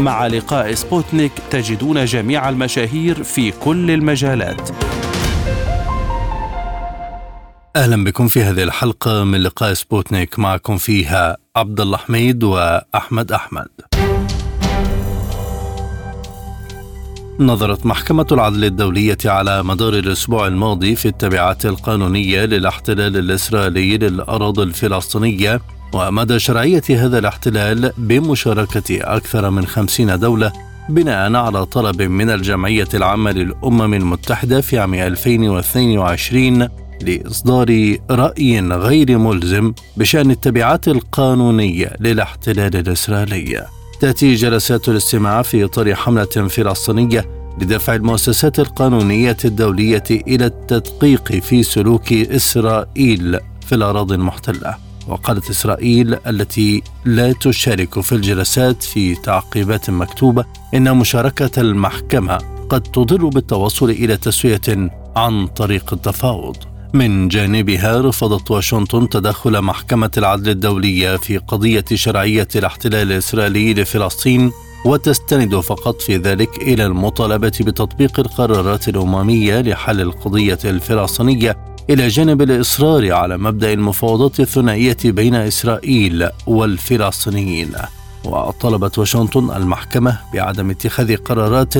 مع لقاء سبوتنيك تجدون جميع المشاهير في كل المجالات. أهلا بكم في هذه الحلقة من لقاء سبوتنيك معكم فيها عبد الله حميد وأحمد أحمد. نظرت محكمة العدل الدولية على مدار الأسبوع الماضي في التبعات القانونية للاحتلال الإسرائيلي للأراضي الفلسطينية ومدى شرعية هذا الاحتلال بمشاركة أكثر من خمسين دولة بناء على طلب من الجمعية العامة للأمم المتحدة في عام 2022 لإصدار رأي غير ملزم بشأن التبعات القانونية للاحتلال الإسرائيلي. تأتي جلسات الاستماع في إطار حملة فلسطينية لدفع المؤسسات القانونية الدولية إلى التدقيق في سلوك إسرائيل في الأراضي المحتلة. وقالت إسرائيل التي لا تشارك في الجلسات في تعقيبات مكتوبة إن مشاركة المحكمة قد تضر بالتوصل إلى تسوية عن طريق التفاوض. من جانبها رفضت واشنطن تدخل محكمة العدل الدولية في قضية شرعية الاحتلال الإسرائيلي لفلسطين وتستند فقط في ذلك إلى المطالبة بتطبيق القرارات الأممية لحل القضية الفلسطينية إلى جانب الإصرار على مبدأ المفاوضات الثنائية بين إسرائيل والفلسطينيين. وطلبت واشنطن المحكمة بعدم اتخاذ قرارات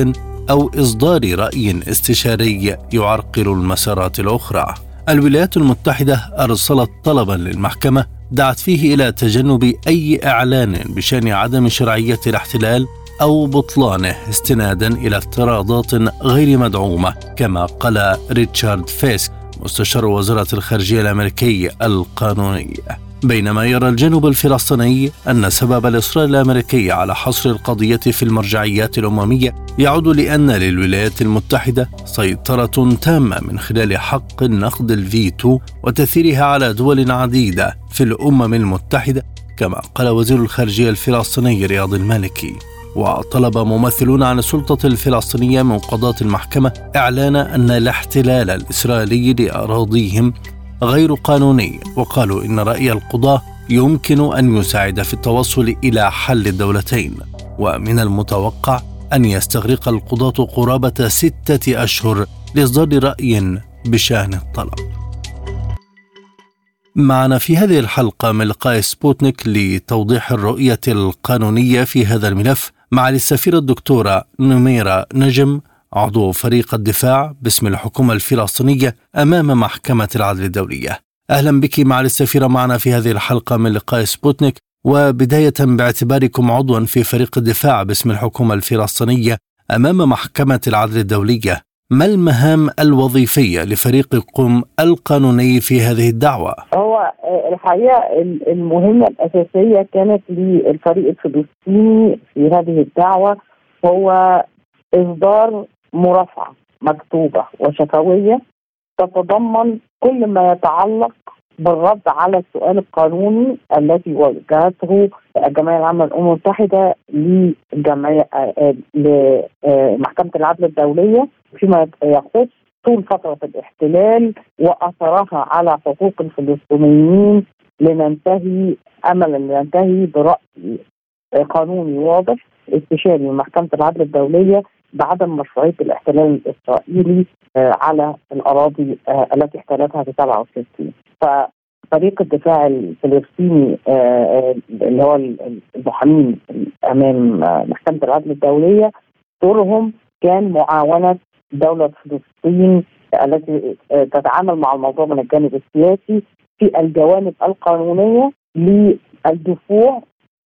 أو إصدار رأي استشاري يعرقل المسارات الأخرى. الولايات المتحدة أرسلت طلبا للمحكمة دعت فيه إلى تجنب أي إعلان بشأن عدم شرعية الاحتلال أو بطلانه استنادا إلى افتراضات غير مدعومة كما قال ريتشارد فيسك مستشار وزارة الخارجية الأمريكي القانوني. بينما يرى الجانب الفلسطيني أن سبب الإصرار الأمريكي على حصر القضية في المرجعيات الأممية يعود لأن للولايات المتحدة سيطرة تامة من خلال حق نقد الفيتو وتأثيرها على دول عديدة في الأمم المتحدة كما قال وزير الخارجية الفلسطيني رياض المالكي. وطلب ممثلون عن السلطة الفلسطينية من قضاة المحكمة إعلان أن الاحتلال الإسرائيلي لأراضيهم غير قانوني وقالوا إن رأي القضاة يمكن أن يساعد في التوصل إلى حل الدولتين ومن المتوقع أن يستغرق القضاة قرابة ستة أشهر لإصدار رأي بشأن الطلب. معنا في هذه الحلقة من لقاء سبوتنيك لتوضيح الرؤية القانونية في هذا الملف مع السفيرة الدكتورة نميرة نجم عضو فريق الدفاع باسم الحكومة الفلسطينية أمام محكمة العدل الدولية. أهلا بك مع السفيرة معنا في هذه الحلقة من لقاء سبوتنيك وبداية باعتباركم عضوا في فريق الدفاع باسم الحكومة الفلسطينية أمام محكمة العدل الدولية. ما المهام الوظيفية لفريقكم القانوني في هذه الدعوة؟ هو الحقيقة المهمة الأساسية كانت للفريق الفلسطيني في هذه الدعوة هو إصدار مرافعة مكتوبة وشفوية تتضمن كل ما يتعلق بالرد على السؤال القانوني الذي وجهته الجمعيه العامة للأمم المتحدة للجمعيه لمحكمه العدل الدولية فيما يخص طول فترة الاحتلال وأثرها على حقوق الفلسطينيين لننتهي املا لننتهي برأي قانوني واضح استشاري من محكمة العدل الدولية بعدم مشروعية الاحتلال الإسرائيلي على الأراضي التي احتلتها في 67 ففريق الدفاع الفلسطيني اللي هو المحامين أمام محكمة العدل الدولية دورهم كان معاونة دولة فلسطين التي تتعامل مع الموضوع من الجانب السياسي في الجوانب القانونية للدفوع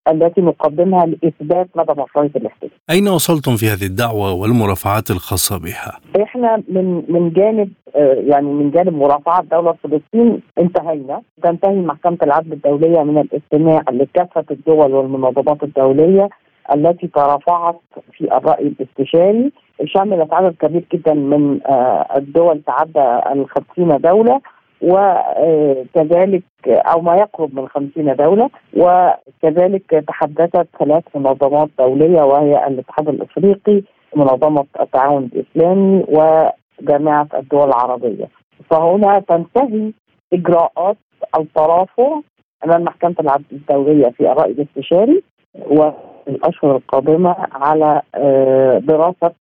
التي نقدمها لإثبات مدى مشروعيه الاحتلال. أين وصلتم في هذه الدعوة والمرافعات الخاصة بها؟ إحنا من من جانب يعني من جانب مرافعات دولة فلسطين انتهينا، تنتهي محكمة العدل الدولية من الاستماع لكافة الدول والمنظمات الدولية التي ترافعت في الرأي الاستشاري. شملت عدد كبير جدا من الدول تعدى الخمسين دولة وكذلك أو ما يقرب من خمسين دولة وكذلك تحدثت ثلاث منظمات دولية وهي الاتحاد الإفريقي منظمة التعاون الإسلامي وجامعة الدول العربية. فهنا تنتهي إجراءات الترافع أمام محكمة العدل الدولية في الرأي الاستشاري. والاشهر القادمة على آه، دراسة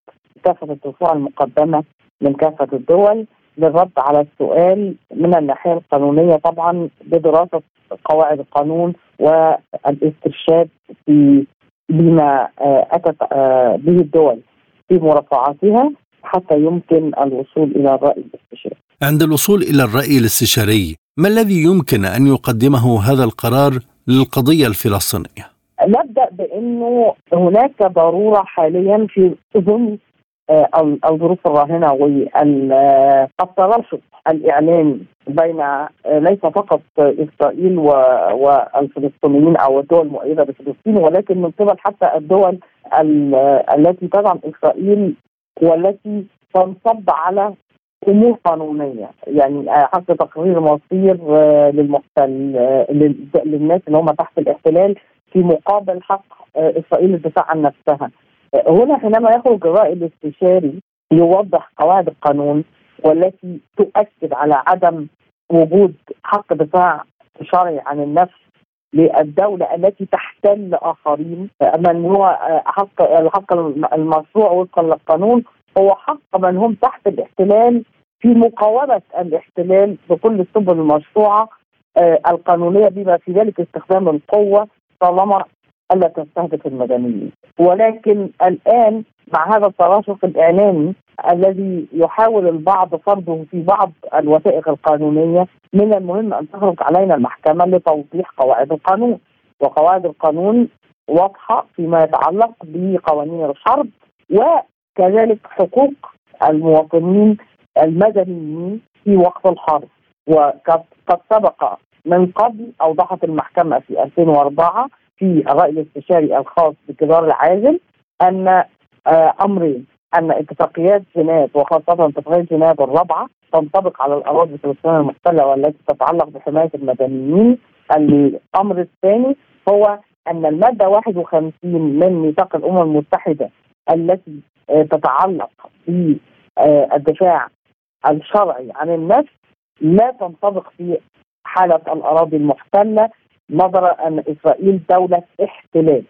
كافة الدفوع المقدمة من كافة الدول للرد على السؤال من الناحية القانونية طبعا بدراسة قواعد القانون والاسترشاد في بما آه، أتت آه، به الدول في مرافعاتها حتى يمكن الوصول إلى الرأي الاستشاري. عند الوصول إلى الرأي الاستشاري، ما الذي يمكن أن يقدمه هذا القرار للقضية الفلسطينية؟ نبدأ بإنه هناك ضرورة حاليا في ظل آه، الظروف الراهنة والتراشق الإعلامي بين آه، ليس فقط إسرائيل والفلسطينيين أو الدول المؤيدة لفلسطين ولكن من قبل حتى الدول التي تدعم إسرائيل والتي تنصب على أمور قانونية. يعني آه، حتى تقرير مصير للمحتل للناس اللي هم تحت الاحتلال في مقابل حق إسرائيل الدفاع عن نفسها. هنا حينما يخرج الرأي الاستشاري يوضح قواعد القانون والتي تؤكد على عدم وجود حق دفاع شرعي عن النفس للدولة التي تحتل آخرين. من هو حق الحق المشروع وفقا للقانون هو حق من هم تحت الاحتلال في مقاومة الاحتلال بكل السبل المشروعة آه، القانونية بما في ذلك استخدام القوة طالما الا تستهدف المدنيين. ولكن الآن مع هذا التراشق الإعلامي الذي يحاول البعض فرضه في بعض الوثائق القانونية من المهم أن تخرج علينا المحكمة لتوضيح قواعد القانون. وقواعد القانون واضحة فيما يتعلق بقوانين الحرب وكذلك حقوق المواطنين المدنيين في وقت الحرب. وقد سبق من قبل أوضحت المحكمة في 2004 في الراي الاستشاري الخاص بكبار العازل أن آه، أمرين أن اتفاقيات جنيف وخاصة اتفاقيه جنيف الرابعة تنطبق على الأراضي الفلسطينية المحتلة والتي تتعلق بحماية المدنيين. الأمر الثاني هو أن المادة 51 من ميثاق الأمم المتحدة التي آه، تتعلق بالدفاع آه، الشرعي عن النفس لا تنطبق في حالة الأراضي المحتلة نظرا أن إسرائيل دولة احتلال.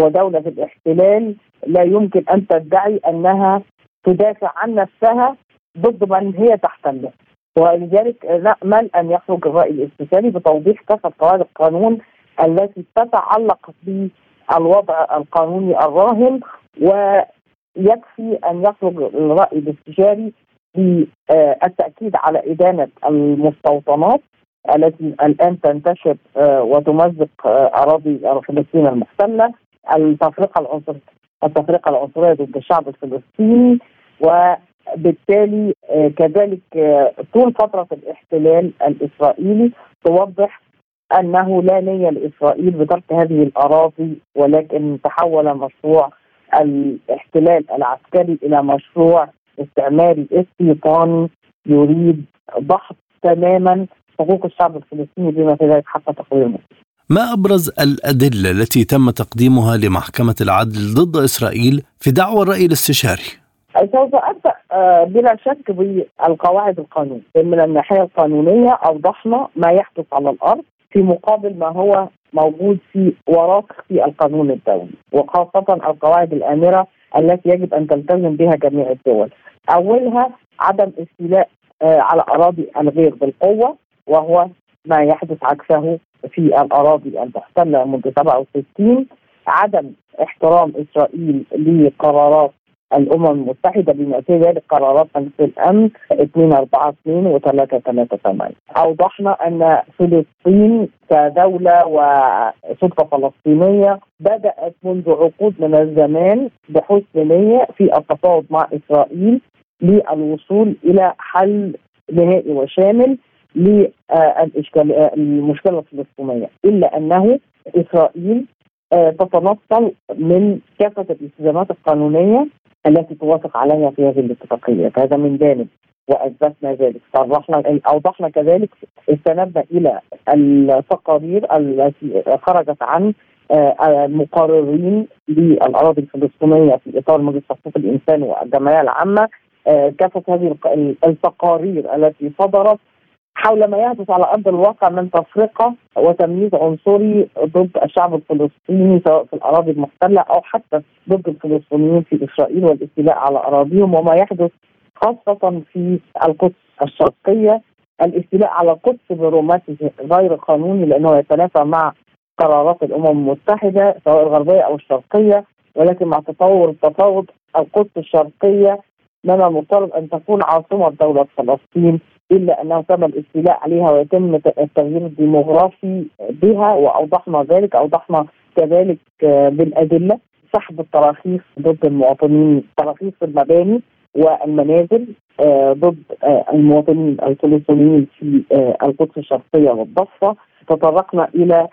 ودولة الاحتلال لا يمكن أن تدعي أنها تدافع عن نفسها ضد من هي تحتله ولذلك نأمل أن يخرج الرأي الاستشاري بتوضيح كافه قواعد القانون التي تتعلق بالوضع القانوني الراهن ويكفي أن يخرج الرأي الاستشاري بالتأكيد على إدانة المستوطنات التي الآن تنتشر آه، وتمزق آه، أراضي فلسطين المحتلة التفرقة العنصريه التفرقة العنصرية ضد الشعب الفلسطيني وبالتالي آه، كذلك طول فترة الاحتلال الإسرائيلي توضح أنه لا نية لإسرائيل بترك هذه الأراضي ولكن تحول مشروع الاحتلال العسكري إلى مشروع استعماري استيطاني يريد ضحك تماما حقوق الشعب الفلسطيني بما في ذلك حق تقويم ما أبرز الأدلة التي تم تقديمها لمحكمة العدل ضد إسرائيل في دعوى الرأي الاستشاري؟ سوف أبدأ آه، بلا شك بالقواعد القانون من الناحية القانونية أوضحنا ما يحدث على الأرض في مقابل ما هو موجود في وراق في القانون الدولي وخاصة القواعد الآمرة التي يجب أن تلتزم بها جميع الدول. أولها عدم استيلاء آه، على أراضي الغير بالقوة وهو ما يحدث عكسه في الأراضي المحتله منذ 67 عدم احترام إسرائيل لقرارات الأمم المتحدة بما في ذلك قرارات مجلس الأمن 242 و 338 أوضحنا أن فلسطين كدولة وسلطه فلسطينية بدأت منذ عقود من الزمان بحسن نية في التفاوض مع إسرائيل للوصول إلى حل نهائي وشامل. للمشكله الفلسطينيه إلا أنه إسرائيل تتنصل من كافة الالتزامات القانونية التي توافق عليها في هذه الاتفاقية. هذا من جانب وأثبتنا ذلك صرحنا أوضحنا كذلك استندنا إلى التقارير التي خرجت عن المقررين للأراضي الفلسطينية في إطار مجلس حقوق الإنسان والجمعية العامة. كافة هذه التقارير التي صدرت حول ما يحدث على أرض الواقع من تفرقة وتمييز عنصري ضد الشعب الفلسطيني سواء في الأراضي المحتلة أو حتى ضد الفلسطينيين في إسرائيل والاستيلاء على أراضيهم وما يحدث خاصة في القدس الشرقية. الاستيلاء على القدس برمته غير قانوني لأنه يتنافى مع قرارات الأمم المتحدة سواء الغربية أو الشرقية. ولكن مع تطور التفاوض القدس الشرقية من المفترض أن تكون عاصمة دولة فلسطين. إلا أنه تم الاستيلاء عليها ويتم التغيير الديموغرافي بها وأوضحنا ذلك أوضحنا كذلك بالأدلة سحب التراخيص ضد المواطنين تراخيص المباني والمنازل ضد المواطنين الفلسطينيين في القدس الشرقية والضفة. تطرقنا إلى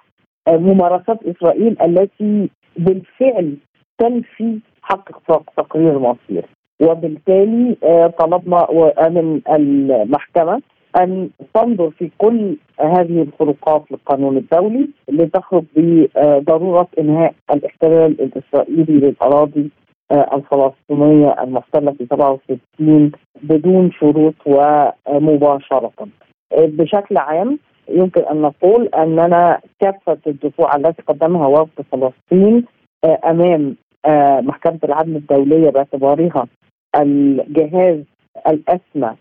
ممارسات إسرائيل التي بالفعل تنفي حق تقرير المصير وبالتالي طلبنا من المحكمة أن تنظر في كل هذه الخروقات للقانون الدولي لتخرج بضرورة إنهاء الاحتلال الإسرائيلي للأراضي الفلسطينية المحتلة في 67 بدون شروط ومباشرة. بشكل عام يمكن أن نقول أننا كافة الدفوع التي قدمها وفد فلسطين أمام محكمة العدل الدولية باعتبارها الجهاز الأسمى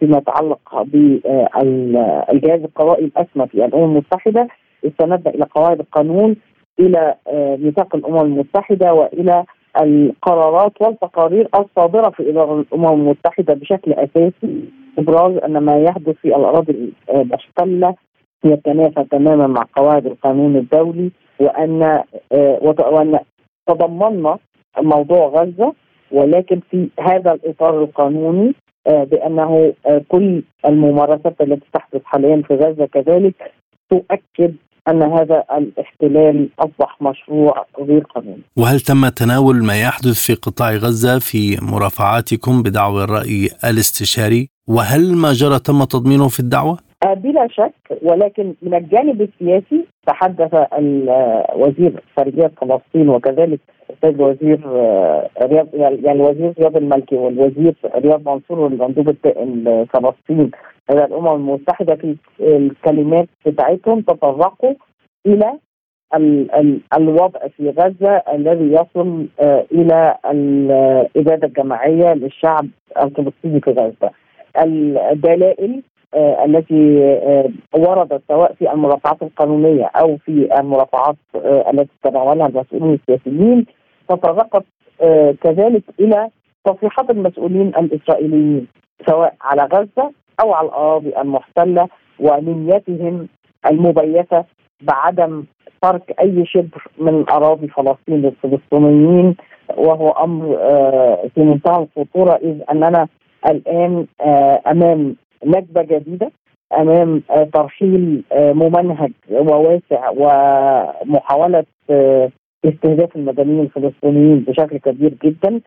فيما يتعلق بالجهاز القضائي الأسمى في الأمم المتحدة استندنا إلى قواعد القانون إلى ميثاق الأمم المتحدة وإلى القرارات والتقارير الصادرة في إدارة الأمم المتحدة بشكل أساسي. إبراز أن ما يحدث في الأراضي المحتله يتنافى تماما مع قواعد القانون الدولي وأن وأن تضمنا موضوع غزة ولكن في هذا الإطار القانوني بأنه كل الممارسات التي تحدث حاليا في غزة كذلك تؤكد أن هذا الاحتلال أصبح مشروع غير قانوني. وهل تم تناول ما يحدث في قطاع غزة في مرافعاتكم بدعوى الرأي الاستشاري؟ وهل ما جرى تم تضمينه في الدعوة؟ بلا شك ولكن من الجانب السياسي تحدث وزير خارجية فلسطين وكذلك السيد الوزير رياض يعني الوزير رياض المالكي والوزير رياض منصور والمندوب الفلسطيني لدى الأمم المتحدة في الكلمات بتاعتهم تطرقوا إلى ال ال الوضع في غزة الذي يصل إلى الإبادة الجماعية للشعب الفلسطيني في غزة. الدلائل آه التي آه وردت سواء في المرافعات القانونية أو في المرافعات آه التي تناولها المسؤولين السياسيين تطرقت كذلك إلى تصريحات المسؤولين الإسرائيليين سواء على غزة أو على الأراضي المحتلة ونيتهم المبيتة بعدم ترك أي شبر من أراضي فلسطين للفلسطينيين وهو أمر في منتهى الخطورة إذ أننا الآن أمام نكبة جديدة أمام ترحيل ممنهج وواسع ومحاولة استهداف المدنيين الفلسطينيين بشكل كبير جدا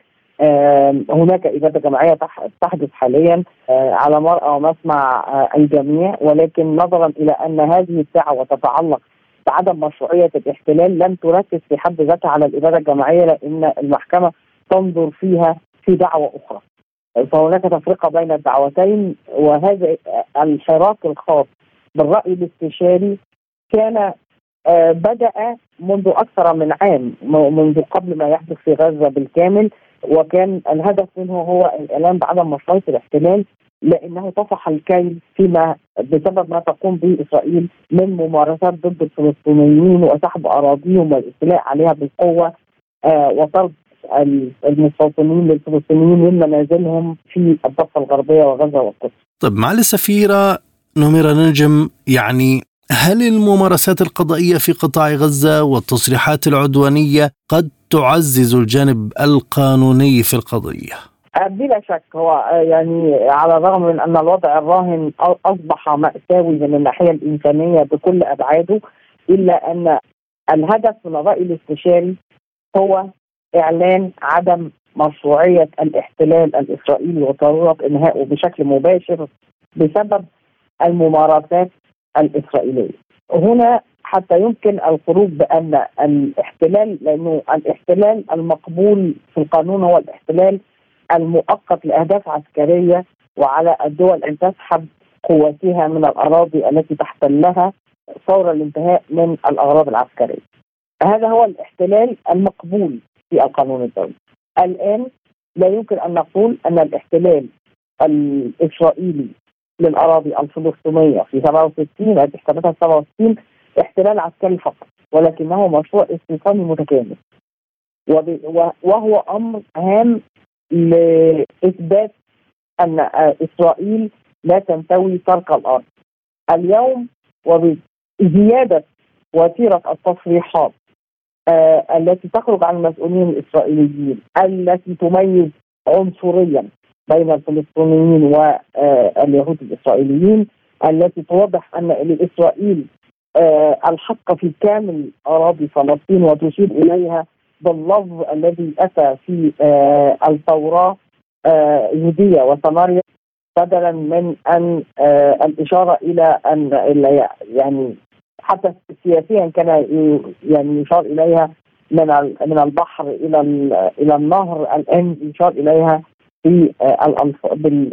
هناك اباده جماعية تحدث حاليا على مرأى ومسمع الجميع ولكن نظرا إلى أن هذه الدعوه تتعلق بعدم مشروعية الاحتلال لم تركز في حد ذاتها على الاباده الجماعية لأن المحكمة تنظر فيها في دعوة أخرى. فهناك تفرقة بين الدعوتين وهذا الحراك الخاص بالرأي الاستشاري كان بدأ منذ أكثر من عام منذ قبل ما يحدث في غزة بالكامل وكان الهدف منه هو الإعلان بعدم مشروعيه الاحتلال لأنه طفح الكيل فيما بسبب ما تقوم به إسرائيل من ممارسات ضد الفلسطينيين وسحب أراضيهم والاستيلاء عليها بالقوة وطرد المستوطنين الفلسطينيين من منازلهم في الضفة الغربية وغزة والقدس. طيب معالي السفيرة نميرة نجم يعني هل الممارسات القضائية في قطاع غزة والتصريحات العدوانية قد تعزز الجانب القانوني في القضية؟ بلا شك هو يعني على الرغم من أن الوضع الراهن أصبح مأساوي من الناحية الإنسانية بكل أبعاده إلا أن الهدف من الراي الاستشاري هو إعلان عدم مشروعية الاحتلال الإسرائيلي وضروره إنهائه بشكل مباشر بسبب الممارسات الإسرائيلية. هنا حتى يمكن الخروج بأن الاحتلال لأنه الاحتلال المقبول في القانون هو الاحتلال المؤقت لأهداف عسكرية وعلى الدول أن تسحب قواتها من الأراضي التي تحتلها فور الانتهاء من الأغراض العسكرية. هذا هو الاحتلال المقبول في القانون الدولي. الآن لا يمكن أن نقول أن الاحتلال الإسرائيلي للأراضي الفلسطينية في 67 التي احتلتها 67 احتلال عسكري فقط ولكنه مشروع استيطاني متكامل وهو أمر هام لإثبات أن إسرائيل لا تنتوي ترك الأرض. اليوم وبزيادة وتيرة التصريحات التي تخرج عن المسؤولين الإسرائيليين التي تميز عنصريا بين الفلسطينيين واليهود الإسرائيليين التي توضح أن لإسرائيل آه الحق في كامل أراضي فلسطين وتشير إليها باللفظ الذي أتى في آه التوراه يهوديه وسماريا بدلا من أن آه الإشارة إلى أن يعني حتى سياسيا كان يعني يشار إليها من من البحر إلى إلى النهر الآن يشار إليها في آه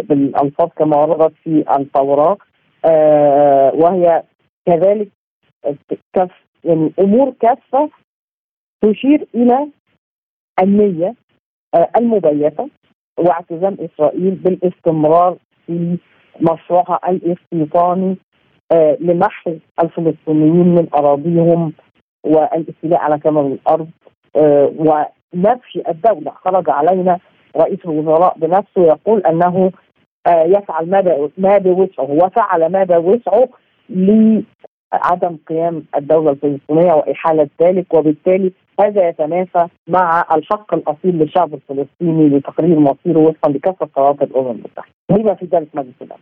بالألفاظ كما وردت في التوراه آه وهي كذلك كف يعني أمور كافة تشير إلى النية المبيتة واعتزام إسرائيل بالاستمرار في مشروعها الاستيطاني آه لمحو الفلسطينيين من أراضيهم والاستيلاء على كامل الأرض آه ونفي الدولة خرج علينا رئيس الوزراء بنفسه يقول أنه آه يفعل ما ما بوسعه وفعل ما بوسعه لعدم قيام الدولة الفلسطينية وإحالة ذلك وبالتالي هذا يتنافى مع الحق الأصيل للشعب الفلسطيني لتقرير مصيره وفقا لكافة قرارات الأمم المتحدة. بما في ذلك مجلس الأمن.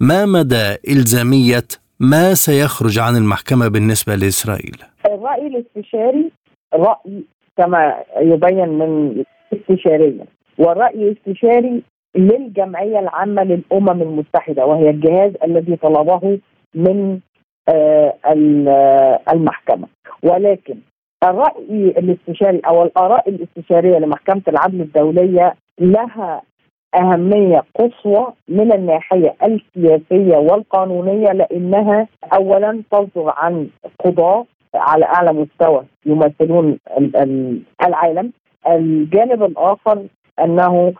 ما مدى إلزامية ما سيخرج عن المحكمة بالنسبة لإسرائيل؟ الرأي الاستشاري رأي كما يبين من استشاريا والراي الاستشاري للجمعية العامة للأمم المتحدة وهي الجهاز الذي طلبه من آه المحكمة ولكن الرأي الاستشاري أو الآراء الاستشارية لمحكمة العدل الدولية لها أهمية قصوى من الناحية السياسية والقانونية لأنها أولا تصدر عن قضاة على أعلى مستوى يمثلون العالم. الجانب الآخر أنه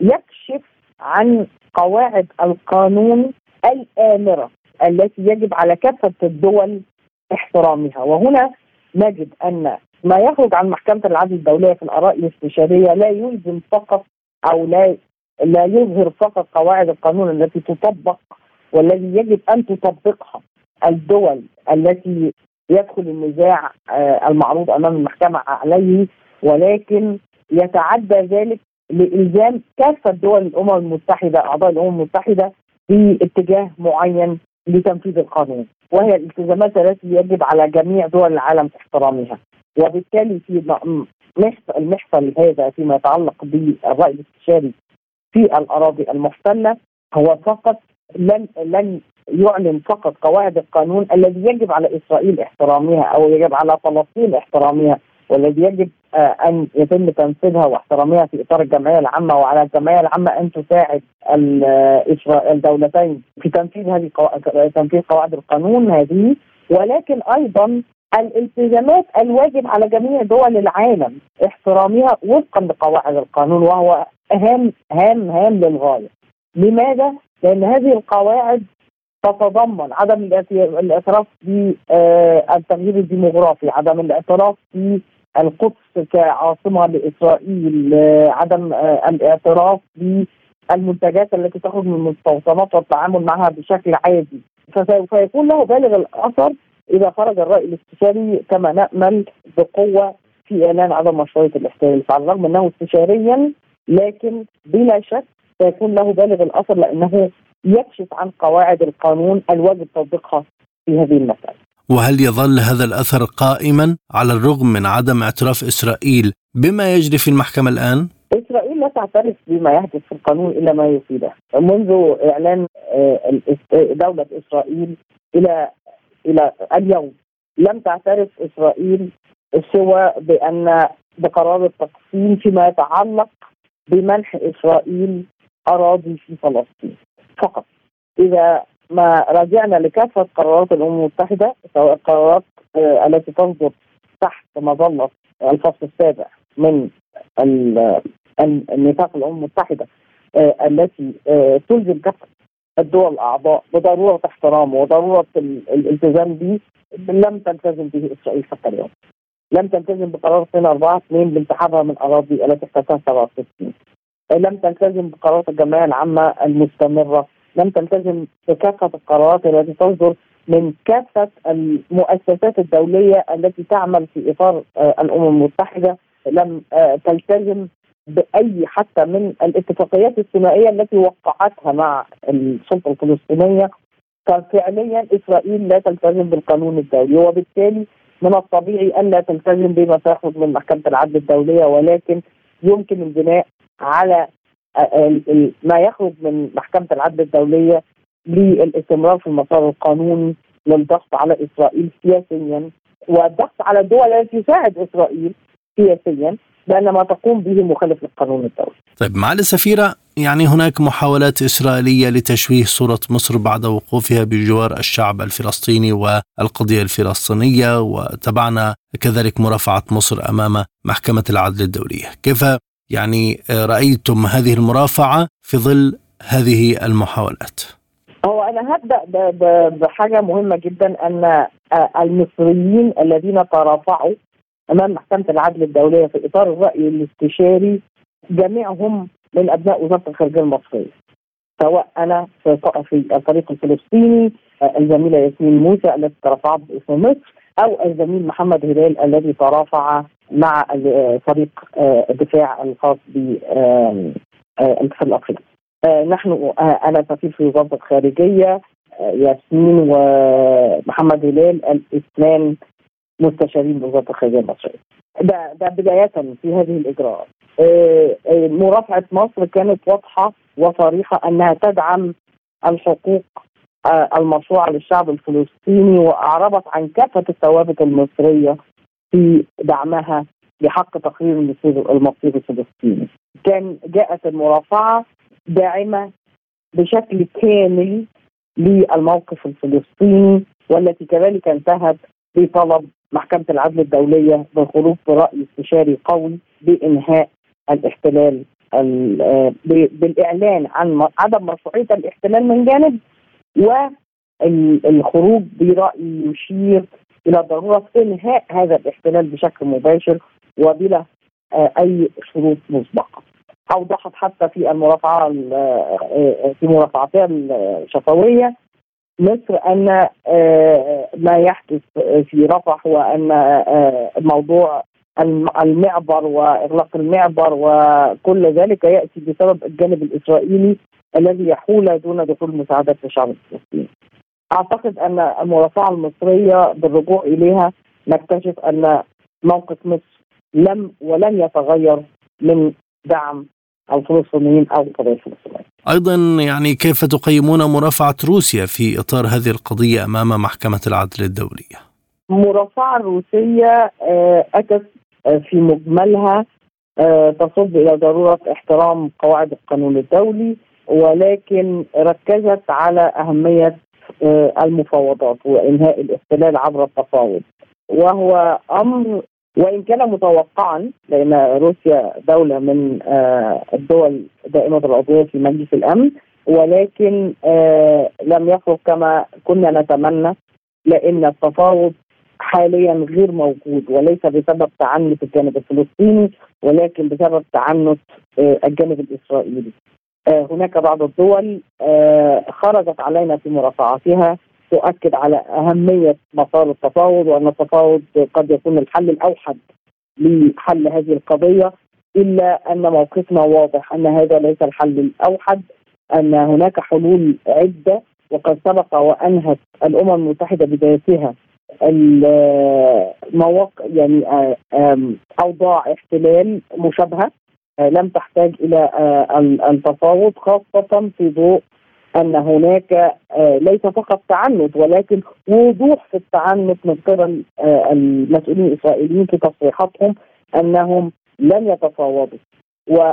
يكشف عن قواعد القانون الآمرة التي يجب على كافة الدول احترامها. وهنا نجد أن ما يخرج عن محكمة العدل الدولية في الآراء الاستشارية لا يلزم فقط أو لا لا يظهر فقط قواعد القانون التي تطبق والذي يجب أن تطبقها الدول التي يدخل النزاع المعروض أمام المحكمه عليه ولكن يتعدى ذلك لإلزام كافة دول الأمم المتحدة أعضاء الأمم المتحدة في اتجاه معين لتنفيذ القانون وهي الالتزامات التي يجب على جميع دول العالم احترامها. وبالتالي في المحفل هذا فيما يتعلق بالرأي الاستشاري في الأراضي المحتلة هو فقط لن لن يعلن فقط قواعد القانون الذي يجب على إسرائيل احترامها أو يجب على فلسطين احترامها والذي يجب أن يتم تنفيذها واحترامها في إطار الجمعية العامة وعلى الجمعية العامة أن تساعد الدولتين في تنفيذ هذه تنفيذ قواعد القانون هذه. ولكن أيضا الالتزامات الواجب على جميع دول العالم احترامها وفقا لقواعد القانون وهو هام هام هام للغاية. لماذا؟ لأن هذه القواعد تتضمن عدم الإعتراف بالتغيير الديموغرافي، عدم الإعتراف ب القدس كعاصمة لإسرائيل عدم الإعتراف بالمنتجات التي تخرج من المستوطنات والتعامل معها بشكل عادي فسوف يكون له بالغ الأثر إذا خرج الرأي الاستشاري كما نأمل بقوة في إعلان عدم مشروعية الاحتلال فعلى الرغم أنه استشاريا لكن بلا شك سيكون له بالغ الاثر لأنه يكشف عن قواعد القانون الواجب تطبيقها في هذه المسألة وهل يظل هذا الأثر قائما على الرغم من عدم اعتراف إسرائيل بما يجري في المحكمة الآن؟ إسرائيل لا تعترف بما يحدث في القانون إلا ما يفيده منذ إعلان آه، دولة إسرائيل إلى اليوم. لم تعترف إسرائيل سوى بأن بقرار التقسيم فيما يتعلق بمنح إسرائيل أراضي في فلسطين. فقط. إذا ما رجعنا لكافة قرارات الأمم المتحدة سواء القرارات آه، التي تصدر تحت مظلة الفصل السابع من النفاق الأمم المتحدة آه، التي آه، تلزم كافة الدول الأعضاء بضرورة احترامه وضرورة الالتزام به لم تلتزم به إسرائيل حتى اليوم. لم تلتزم بقرار 242 بانسحابها من أراضي التي احتلتها 67 لم تلتزم بقرارات الجمعية العامة المستمرة. لم تلتزم بكافة القرارات التي تصدر من كافة المؤسسات الدولية التي تعمل في إطار آه، الأمم المتحدة. لم آه، تلتزم بأي حتى من الاتفاقيات الثنائية التي وقعتها مع السلطة الفلسطينية ففعليا إسرائيل لا تلتزم بالقانون الدولي وبالتالي من الطبيعي ألا تلتزم بما تأخذ من محكمة العدل الدولية ولكن يمكن البناء على ما يخرج من محكمة العدل الدولية للاستمرار في المسار القانوني للضغط على إسرائيل سياسيا والضغط على الدول التي تساعد إسرائيل سياسيا بأن ما تقوم به مخالف للقانون الدولي. طيب معالي السفيرة يعني هناك محاولات إسرائيلية لتشويه صورة مصر بعد وقوفها بجوار الشعب الفلسطيني والقضية الفلسطينية وتبعنا كذلك مرافعة مصر أمام محكمة العدل الدولية. كيف يعني رأيتم هذه المرافعة في ظل هذه المحاولات؟ هو أنا هبدأ بحاجة مهمة جدا أن المصريين الذين ترافعوا أمام محكمة العدل الدولية في إطار الرأي الاستشاري جميعهم من أبناء وزارة الخارجية المصرية سواء أنا في الفريق الفلسطيني الزميله ياسمين موسى التي ترافعت باسم مصر أو الزميل محمد هلال الذي ترافع مع فريق الدفاع الخاص بالاتحاد الأفريقي. نحن أنا سفير في وزارة الخارجية ياسمين ومحمد هلال الإثنان مستشارين بوزاره الخارجية المصرية. ده ده بداية في هذه الإجراءات. آه، آه، مرافعة مصر كانت واضحة وصريحة أنها تدعم الحقوق آه، المشروعه للشعب الفلسطيني وأعربت عن كافة الثوابت المصرية في دعمها لحق تقرير المصير المصير الفلسطيني. كان جاءت المرافعة داعمة بشكل كامل للموقف الفلسطيني والتي كذلك انتهت بطلب محكمة العدل الدولية بالخروج برأي استشاري قوي بإنهاء الاحتلال آه، بالإعلان عن عدم مشروعية الاحتلال من جانب والخروج برأي يشير إلى ضرورة إنهاء هذا الاحتلال بشكل مباشر وبلا آه، أي شروط مسبقة. أوضحت حتى في المرافعة آه، في مرافعتها الشفوية مصر أن آه، ما يحدث في رفح وأن آه، موضوع المعبر وإغلاق المعبر وكل ذلك يأتي بسبب الجانب الإسرائيلي الذي يحول دون دخول مساعدات للشعب الفلسطيني. أعتقد أن المرافعة المصرية بالرجوع إليها نكتشف أن موقف مصر لم ولن يتغير من دعم الفلسطينيين أو القضية الفلسطينيه. أيضا يعني كيف تقيمون مرافعة روسيا في إطار هذه القضية أمام محكمة العدل الدولية؟ المرافعه الروسيه آه، أتت آه، في مجملها آه، تصب إلى ضرورة احترام قواعد القانون الدولي ولكن ركزت على أهمية المفاوضات وإنهاء الاحتلال عبر التفاوض وهو أمر وإن كان متوقعا لأن روسيا دولة من آه، الدول دائمه العضوية في مجلس الأمن ولكن آه، لم يخرج كما كنا نتمنى لأن التفاوض حاليا غير موجود وليس بسبب تعنت الجانب الفلسطيني ولكن بسبب تعنت آه، الجانب الإسرائيلي. هناك بعض الدول خرجت علينا في مرافعاتها تؤكد على أهمية مسار التفاوض وأن التفاوض قد يكون الحل الأوحد لحل هذه القضية إلا أن موقفنا واضح أن هذا ليس الحل الأوحد أن هناك حلول عدة وقد سبق وأنهت الأمم المتحدة بدايتها المواقع يعني أوضاع احتلال مشابهة لم تحتاج إلى التفاوض خاصة في ضوء أن هناك ليس فقط تعنت ولكن وضوح في التعنت من قبل المسؤولين الإسرائيليين في تصريحاتهم أنهم لن يتفاوضوا.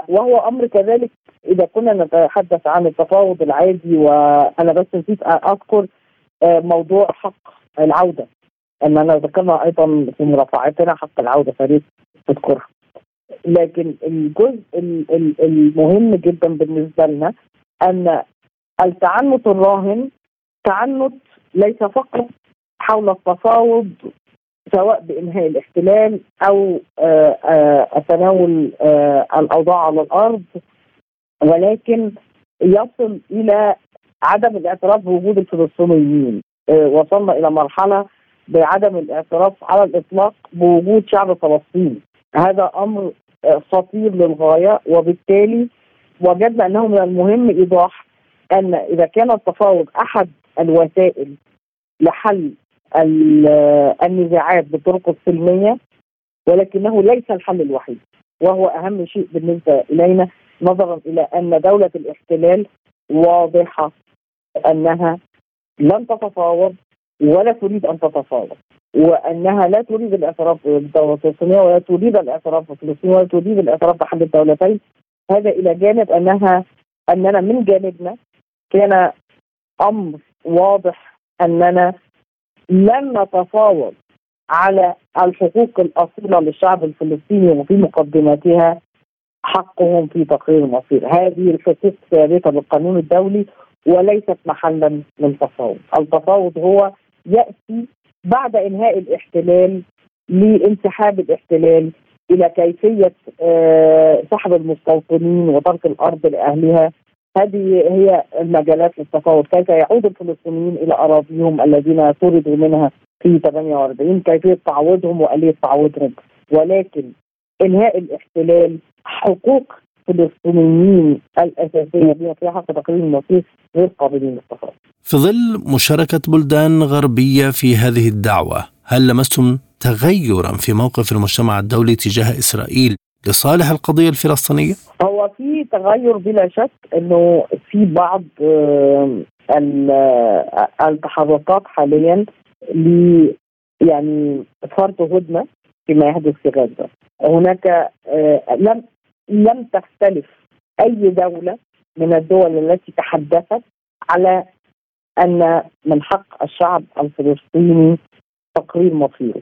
وهو أمر كذلك إذا كنا نتحدث عن التفاوض العادي وأنا بس نسيت أذكر آه، موضوع حق العودة. أننا ذكرنا أيضا في مرافعتنا حق العودة فريد تذكرها. لكن الجزء المهم جدا بالنسبة لنا أن التعنت الراهن تعنت ليس فقط حول التفاوض سواء بإنهاء الاحتلال أو آه، آه، تناول آه، الأوضاع على الأرض ولكن يصل إلى عدم الاعتراف بوجود الفلسطينيين وصلنا إلى مرحلة بعدم الاعتراف على الإطلاق بوجود شعب فلسطين هذا أمر خطير للغاية وبالتالي وجدنا أنه من المهم إيضاح أن إذا كان التفاوض أحد الوسائل لحل النزاعات بطرق السلمية ولكنه ليس الحل الوحيد وهو أهم شيء بالنسبة إلينا نظرا إلى أن دولة الاحتلال واضحة أنها لن تتفاوض ولا تريد أن تتفاوض وأنها لا تريد الاعتراف بالدولة الفلسطينية ولا تريد الاعتراف بفلسطين ولا تريد الاعتراف بحل الدولتين. هذا إلى جانب انها أننا من جانبنا كان أمر واضح أننا لن نتفاوض على الحقوق الأصيلة للشعب الفلسطيني وفي مقدمتها حقهم في تقرير المصير، هذه الحقوق ثابتة بالقانون الدولي وليست محلا للتفاوض، التفاوض هو يأتي بعد إنهاء الاحتلال لانسحاب الاحتلال إلى كيفية آه، سحب المستوطنين وترك الأرض لأهلها. هذه هي المجالات للتفاوض. كيف يعود الفلسطينيين إلى أراضيهم الذين طردوا منها في 48 كيفيه تعويضهم واليه تعويضهم ولكن إنهاء الاحتلال حقوق الفلسطينيين الأساسية بما فيها حق تقرير المصير غير قابلين للتفاوض. في ظل مشاركة بلدان غربية في هذه الدعوة، هل لمستم تغيرا في موقف المجتمع الدولي تجاه إسرائيل؟ لصالح القضية الفلسطينية؟ هو في تغير بلا شك إنه في بعض التحركات حاليا ل يعني فرض هدنة فيما يحدث في غزة. هناك آه، لم لم تختلف أي دولة من الدول التي تحدثت على أن من حق الشعب الفلسطيني تقرير مصيره.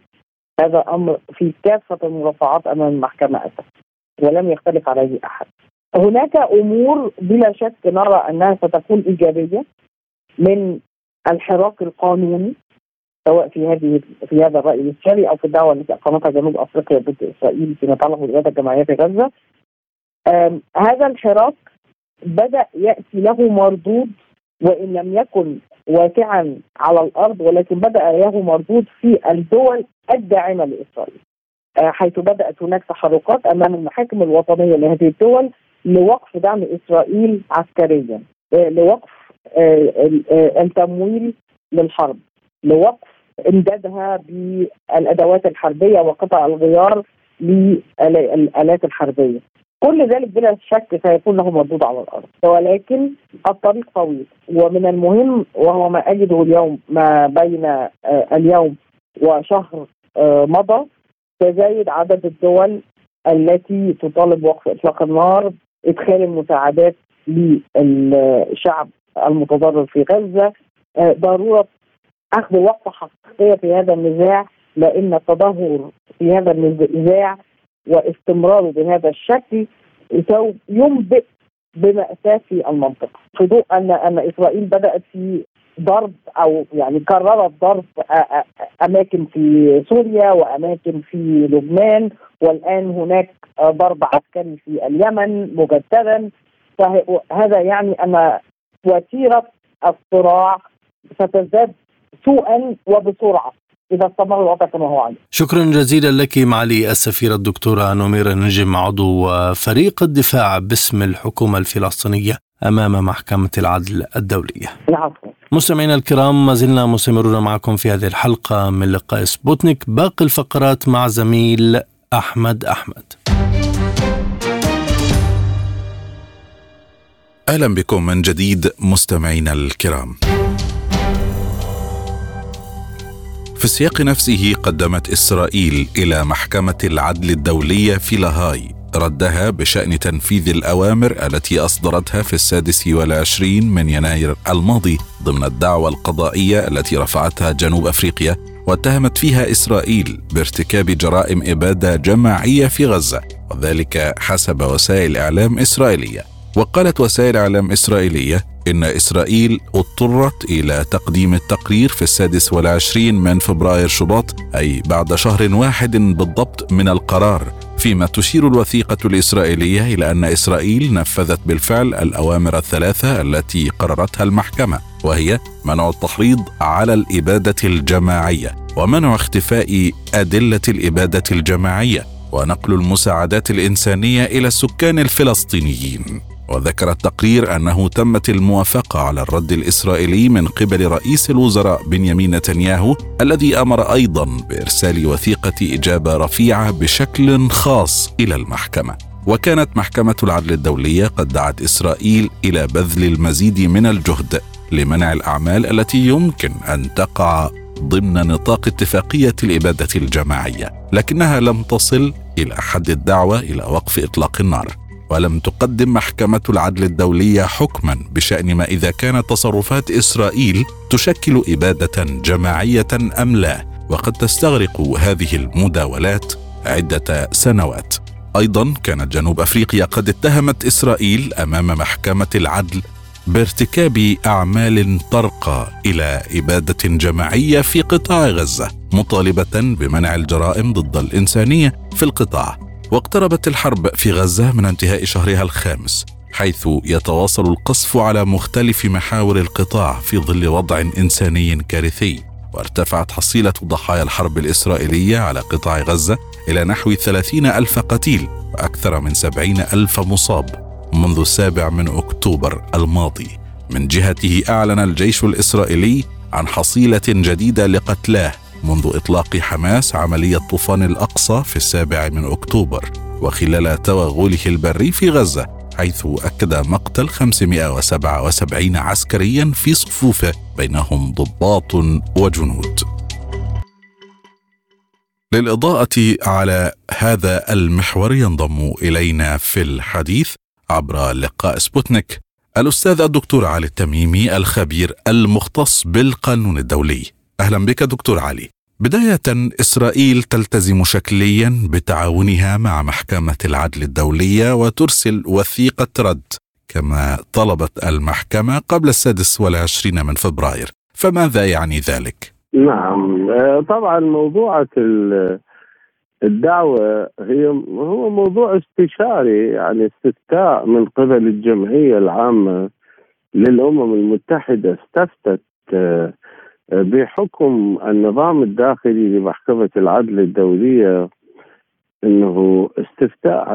هذا أمر في كافة المرافعات أمام المحكمة اسف ولم يختلف عليه أحد. هناك أمور بلا شك نرى أنها ستكون إيجابية من الحراك القانوني سواء في هذه في هذا الرأي الاستشاري أو في الدعوة التي أقامتها جنوب أفريقيا ضد إسرائيل فيما يتعلق بالاباده الجماعيه في غزه. هذا الحراك بدأ يأتي له مردود وإن لم يكن واقعا على الأرض ولكن بدأ له مردود في الدول الداعمة لإسرائيل. آه، حيث بدأت هناك تحركات أمام المحاكم الوطنية لهذه الدول لوقف دعم إسرائيل عسكريا آه، لوقف آه، التمويل للحرب لوقف إمدادها بالأدوات الحربية وقطع الغيار للآلات الحربية كل ذلك بلا شك سيكون له مردود على الأرض. ولكن الطريق طويل. ومن المهم وهو ما أجده اليوم ما بين اليوم وشهر مضى تزايد عدد الدول التي تطالب وقف إطلاق النار إدخال المساعدات للشعب المتضرر في غزة. آه، ضرورة أخذ وقفه حقيقية في هذا النزاع لأن التدهور في هذا النزاع واستمراره بهذا الشكل ينبئ بمأساة في المنطقة. في ضوء أن أن إسرائيل بدأت في ضرب أو يعني كررت ضرب أماكن في سوريا وأماكن في لبنان والآن هناك ضرب عسكري في اليمن مجددا. فهذا يعني أن وتيرة الصراع ستزداد سوءا وبسرعة. إذا استمر الوضع كما هو عليه. شكرا جزيلا لك معالي السفيرة الدكتورة نميرة نجم عضو فريق الدفاع باسم الحكومة الفلسطينية أمام محكمة العدل الدولية. العفو. مستمعينا الكرام ما زلنا مستمرون معكم في هذه الحلقة من لقاء سبوتنيك باقي الفقرات مع زميل أحمد أحمد أهلا بكم من جديد مستمعينا الكرام في السياق نفسه قدمت إسرائيل إلى محكمة العدل الدولية في لاهاي ردها بشأن تنفيذ الأوامر التي أصدرتها في السادس والعشرين من يناير الماضي ضمن الدعوة القضائية التي رفعتها جنوب أفريقيا واتهمت فيها إسرائيل بارتكاب جرائم إبادة جماعية في غزة وذلك حسب وسائل إعلام إسرائيلية. وقالت وسائل إعلام إسرائيلية إن إسرائيل اضطرت إلى تقديم التقرير في السادس والعشرين من فبراير شباط أي بعد شهر واحد بالضبط من القرار. فيما تشير الوثيقة الإسرائيلية إلى أن إسرائيل نفذت بالفعل الأوامر الثلاثة التي قررتها المحكمة وهي منع التحريض على الإبادة الجماعية ومنع اختفاء أدلة الإبادة الجماعية ونقل المساعدات الإنسانية إلى السكان الفلسطينيين. وذكر التقرير أنه تمت الموافقة على الرد الإسرائيلي من قبل رئيس الوزراء بنيامين نتنياهو الذي أمر أيضا بإرسال وثيقة إجابة رفيعة بشكل خاص إلى المحكمة. وكانت محكمة العدل الدولية قد دعت إسرائيل إلى بذل المزيد من الجهد لمنع الأعمال التي يمكن أن تقع ضمن نطاق اتفاقية الإبادة الجماعية لكنها لم تصل إلى حد الدعوة إلى وقف إطلاق النار. ولم تقدم محكمة العدل الدولية حكما بشأن ما إذا كانت تصرفات إسرائيل تشكل إبادة جماعية أم لا. وقد تستغرق هذه المداولات عدة سنوات. أيضا كانت جنوب أفريقيا قد اتهمت إسرائيل أمام محكمة العدل بارتكاب أعمال ترقى إلى إبادة جماعية في قطاع غزة مطالبة بمنع الجرائم ضد الإنسانية في القطاع. واقتربت الحرب في غزة من انتهاء شهرها الخامس حيث يتواصل القصف على مختلف محاور القطاع في ظل وضع إنساني كارثي وارتفعت حصيلة ضحايا الحرب الإسرائيلية على قطاع غزة إلى نحو ثلاثين ألف قتيل وأكثر من سبعين ألف مصاب منذ السابع من أكتوبر الماضي. من جهته أعلن الجيش الإسرائيلي عن حصيلة جديدة لقتلاه منذ إطلاق حماس عملية طوفان الأقصى في السابع من أكتوبر وخلال توغله البري في غزة حيث أكد مقتل 577 عسكريا في صفوفه بينهم ضباط وجنود. للإضاءة على هذا المحور ينضم إلينا في الحديث عبر لقاء سبوتنيك الأستاذ الدكتور علي التميمي الخبير المختص بالقانون الدولي. أهلا بك دكتور علي بداية إسرائيل تلتزم شكليا بتعاونها مع محكمة العدل الدولية وترسل وثيقة رد كما طلبت المحكمة قبل السادس والعشرين من فبراير فماذا يعني ذلك؟ نعم طبعا موضوعة الدعوة هي هو موضوع استشاري يعني استفتاء من قبل الجمعية العامة للأمم المتحدة استفتت بحكم النظام الداخلي لمحكمة العدل الدولية إنه استفتاء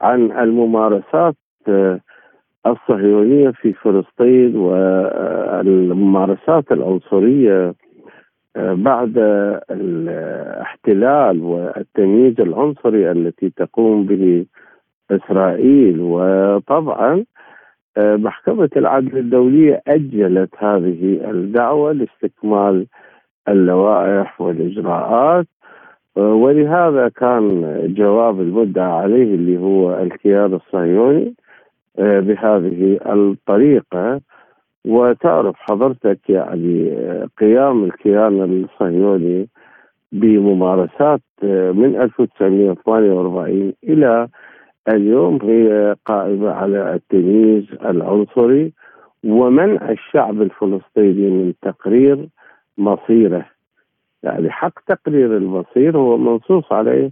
عن الممارسات الصهيونية في فلسطين والممارسات العنصرية بعد الاحتلال والتمييز العنصري التي تقوم به إسرائيل. وطبعا محكمة العدل الدولية أجلت هذه الدعوة لاستكمال اللوائح والإجراءات ولهذا كان جواب المدعى عليه اللي هو الكيان الصهيوني بهذه الطريقة. وتعرف حضرتك يعني قيام الكيان الصهيوني بممارسات من 1948 إلى اليوم هي قائمة على التمييز العنصري ومنع الشعب الفلسطيني من تقرير مصيره. يعني حق تقرير المصير هو منصوص عليه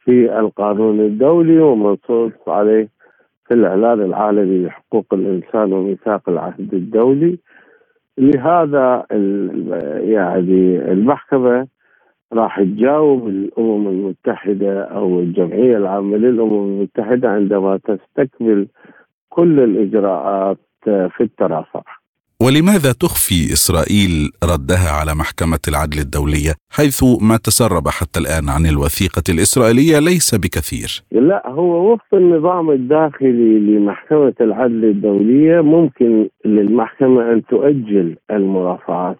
في القانون الدولي ومنصوص عليه في الإعلان العالمي لحقوق الإنسان وميثاق العهد الدولي. لهذا يعني المحكمة راح تجاوب الأمم المتحدة أو الجمعية العامة للأمم المتحدة عندما تستكمل كل الإجراءات في الترافع. ولماذا تخفي إسرائيل ردها على محكمة العدل الدولية حيث ما تسرب حتى الآن عن الوثيقة الإسرائيلية ليس بكثير لا هو وفق النظام الداخلي لمحكمة العدل الدولية ممكن للمحكمة أن تؤجل المرافعات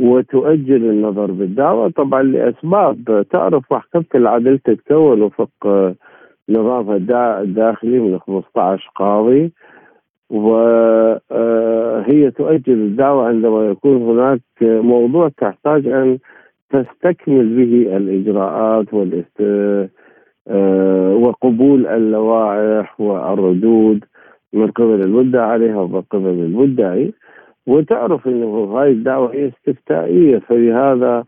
وتؤجل النظر بالدعوة. طبعا لأسباب تعرف محكمة العدل تتكون وفق نظامها الداخلي من 15 قاضي وهي تؤجل الدعوة عندما يكون هناك موضوع تحتاج أن تستكمل به الإجراءات والاست آه، وقبول اللوائح والردود من قبل المدعى عليها ومن قبل المدعي. وتعرف إنه هاي الدعوة هي استفتائية فلهذا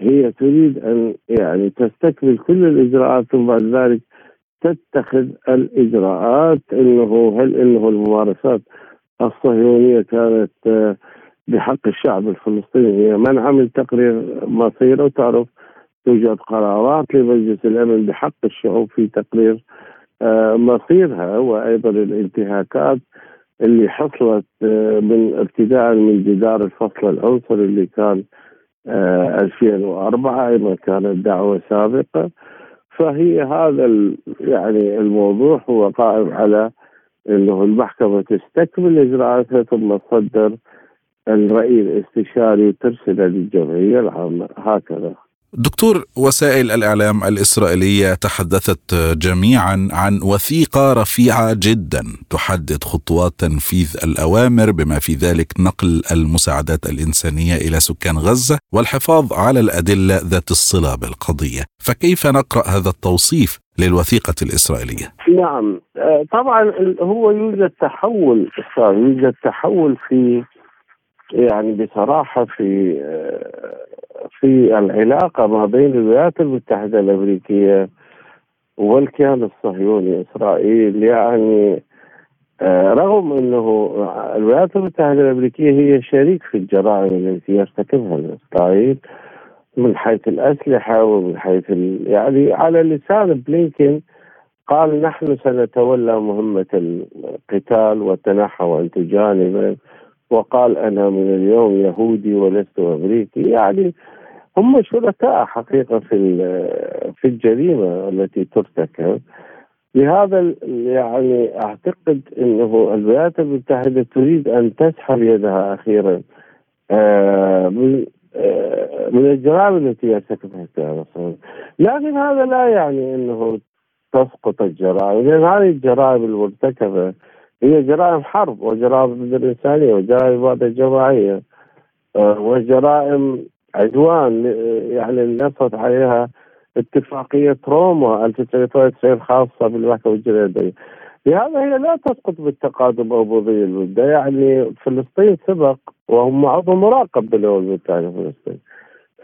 هي تريد أن يعني تستكمل كل الإجراءات ثم بعد ذلك تتخذ الإجراءات إنه هل إنه الممارسات الصهيونية كانت آه، بحق الشعب الفلسطيني. هي من تقرير مصيره وتعرف توجد قرارات لمجلس الأمن بحق الشعوب في تقرير آه، مصيرها وأيضا الانتهاكات اللي حصلت آه، من ابتداء من جدار الفصل العنصري اللي كان 2004 أيضا كانت دعوة سابقة. فهي هذا يعني الموضوع هو قائم على إنه المحكمة تستكمل إجراءاتها ثم تصدر الرأي الإستشاري ترسله للجمعية العامة. هكذا. دكتور وسائل الإعلام الإسرائيلية تحدثت جميعا عن وثيقة رفيعة جدا تحدد خطوات تنفيذ الأوامر بما في ذلك نقل المساعدات الإنسانية إلى سكان غزة والحفاظ على الأدلة ذات الصله بالقضية، فكيف نقرأ هذا التوصيف للوثيقة الإسرائيلية؟ نعم آه، طبعا هو يوجد تحول يوجد تحول في يعني بصراحة في آه، في العلاقة ما بين الولايات المتحدة الأمريكية والكيان الصهيوني إسرائيل. يعني آه، رغم أنه الولايات المتحدة الأمريكية هي شريك في الجرائم التي يرتكبها إسرائيل من حيث الأسلحة ومن حيث يعني على لسان بلينكن قال نحن سنتولى مهمة القتال والتنحى وأنت جانبا وقال أنا من اليوم يهودي ولست أمريكي. يعني هم شركاء حقيقة في في الجريمة التي ترتكب. لهذا يعني أعتقد إنه الولايات المتحدة تريد أن تسحب يدها أخيرا آه، من آه، من الجرائم التي يرتكبها الكيان لكن هذا لا يعني إنه تسقط الجرائم. لأن هذه الجرائم المرتكبة هي جرائم حرب وجرائم ضد الإنسانية وجرائم إبادة جماعية آه، وجرائم عدوان يعني نصت عليها اتفاقية روما 1993 خاصة بالمحكمة الجنائية لهذا هي لا تسقط بالتقادم أو بضي المدة. يعني فلسطين سبق وهم عضو مراقب بالأمم المتحدة فلسطين.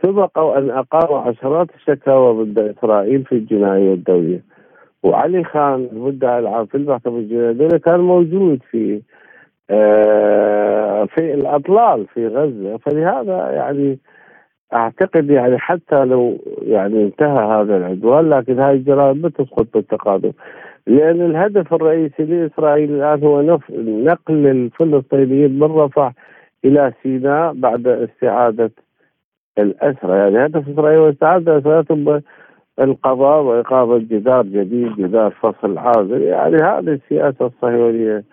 سبقوا أن أقاموا عشرات الشكاوى ضد إسرائيل في الجناية الدولية. وعلي خان المدعي العام في المحكمة الجنائية كان موجود في آه في الأطلال في غزة. فلهذا يعني أعتقد يعني حتى لو يعني انتهى هذا العدوان لكن هذه الجرائم ما تسقط بالتقادم. لأن الهدف الرئيسي لإسرائيل الآن هو نقل الفلسطينيين من رفح إلى سيناء بعد استعادة الأسرى. يعني هدف إسرائيل هو استعادة أسرتهم القضاء وإقامة جدار جديد جدار فصل عازل يعني هذه السياسة الصهيونية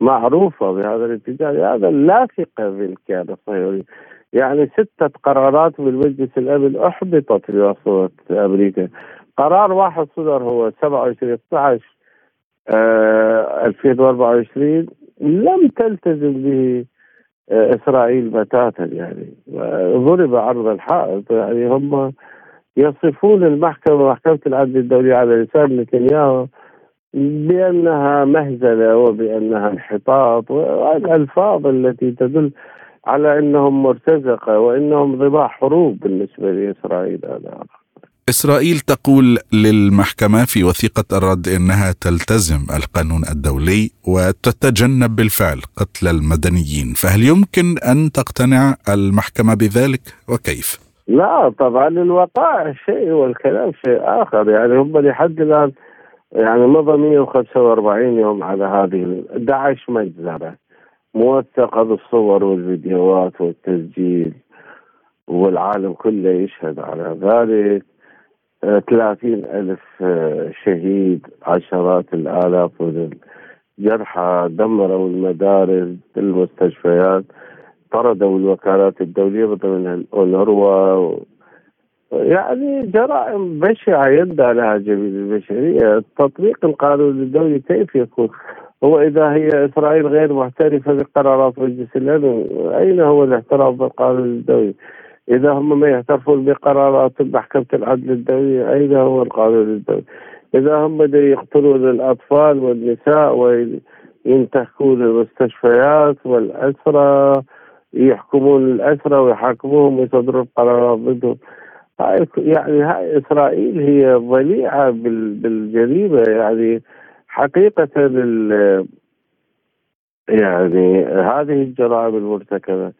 معروفة بهذا الاتجاه. هذا لا ثقة بالكيان الصهيوني. يعني ستة قرارات من مجلس الأمن أحبطت بواسطة أمريكا. قرار واحد صدر هو 27 12 آه 2024 لم تلتزم به آه إسرائيل بتاتا يعني. ضرب عرض الحائط. يعني هم يصفون المحكمة محكمة العدل الدولي على لسان نتنياهو بأنها مهزلة وبأنها انحطاط والألفاظ التي تدل على أنهم مرتزقة وأنهم ضباع حروب بالنسبة لإسرائيل هذا إسرائيل تقول للمحكمة في وثيقة الرد إنها تلتزم القانون الدولي وتتجنب بالفعل قتل المدنيين فهل يمكن أن تقتنع المحكمة بذلك وكيف؟ لا طبعا الوقائع شيء والكلام شيء آخر. يعني هم لحد الآن يعني مضى 145 يوم على هذه داعش مجزره موثقة بالصور والفيديوهات والتسجيل والعالم كله يشهد على ذلك. ثلاثين ألف شهيد عشرات الآلاف من الجرحى دمروا المدارس المستشفيات. طردوا الوكالات الدولية ضمن الأونروا يعني جرائم بشعة يدعى لها جميع البشرية. تطبيق القانون الدولي كيف يكون؟ هو إذا هي إسرائيل غير معترفة بقرارات مجلس الأمن أين هو الاحترام بالقانون الدولي؟ إذا هم ما يعترفون بقرارات محكمة العدل الدولي أين هو القانون الدولي؟ إذا هم يقتلون الأطفال والنساء وينتهكون المستشفيات والأسرى يحكمون الأسرى ويحاكموهم ويصدرون قرارات ضدهم هاي يعني هاي إسرائيل هي ضليعة بالجريمة. يعني حقيقة يعني هذه الجرائم المرتكبة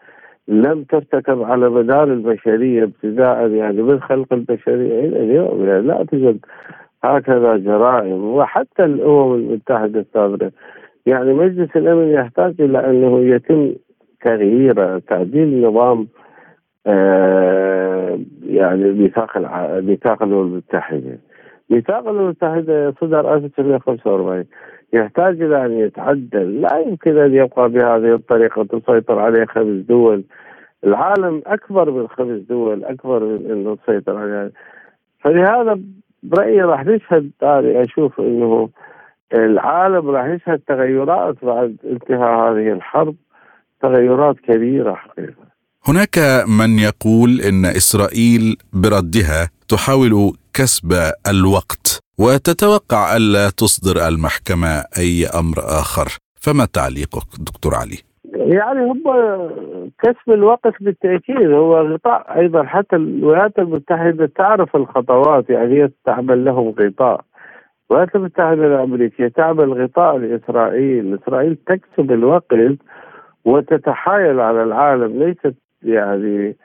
لم ترتكب على مدار البشرية ابتداء يعني من خلق البشرية إلى اليوم. يعني لا توجد هكذا جرائم. وحتى الأمم المتحدة السابقة يعني مجلس الأمن يحتاج إلى أنه يتم تغيير تعديل نظام آه يعني ميثاق ميثاق الأمم المتحدة. ميثاق الأمم المتحدة صدر 1945 يحتاج إلى أن يتعدل. لا يمكن أن يبقى بهذه الطريقة تسيطر عليه خمس دول. العالم أكبر من خمس دول أكبر من أنه تسيطر عليه. فلهذا برأيي راح نشهد أنا أشوف أنه العالم راح يشهد تغيرات بعد انتهاء هذه الحرب. تغيرات كبيرة حقيقة. هناك من يقول إن إسرائيل بردها تحاول كسب الوقت وتتوقع ألا تصدر المحكمة أي أمر آخر. فما تعليقك دكتور علي؟ يعني هم كسب الوقت بالتأكيد. هو غطاء أيضا حتى الولايات المتحدة تعرف الخطوات. يعني هي تعمل لهم غطاء. الولايات المتحدة الأمريكية تعمل غطاء لإسرائيل. إسرائيل تكسب الوقت. وتتحايل على العالم ليست يعني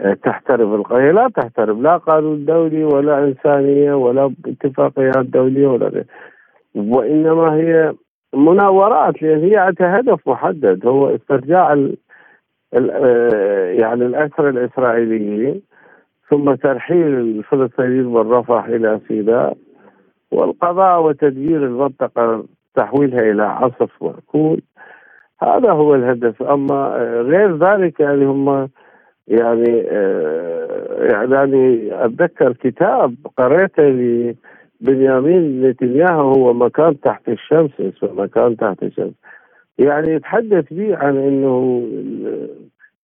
آه، تحترم القضية. لا تحترم لا قانون دولي ولا إنسانية ولا اتفاقيات دولية ولا غير. وإنما هي مناورات لأن هي عندها هدف محدد هو استرجاع ال ال آه، يعني الأسرى الإسرائيليين ثم ترحيل الفلسطينيين من رفح إلى سيناء والقضاء وتدبير المنطقة تحويلها إلى عصف مأكول هذا هو الهدف. أما غير ذلك يعني هم يعني يعني أتذكر كتاب قريته لبنيامين نتنياهو هو مكان تحت الشمس اسمه مكان تحت الشمس. يعني يتحدث به عن إنه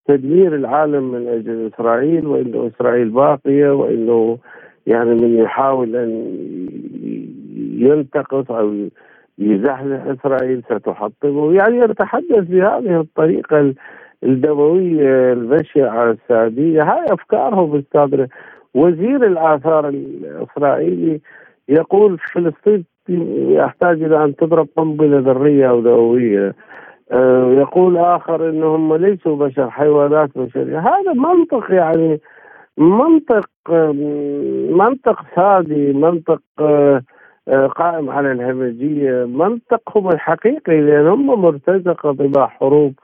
تدمير العالم من أجل إسرائيل وإنه إسرائيل باقية وإنه يعني من يحاول أن ينتقص أو يزحزح إسرائيل ستحطمه. يعني يتحدث بهذه الطريقة الدموية البشعة الساديه هاي افكارهم السابقه وزير الآثار الإسرائيلي يقول فلسطين يحتاج إلى أن تضرب قنبلة ذرية أو نوويه آه، يقول آخر إنهم ليسوا بشر حيوانات بشريه هذا منطق يعني منطق منطق سادي منطق آه قائم على الهمجية. منطقهم الحقيقي لأن هم مرتزقة ضمن حروب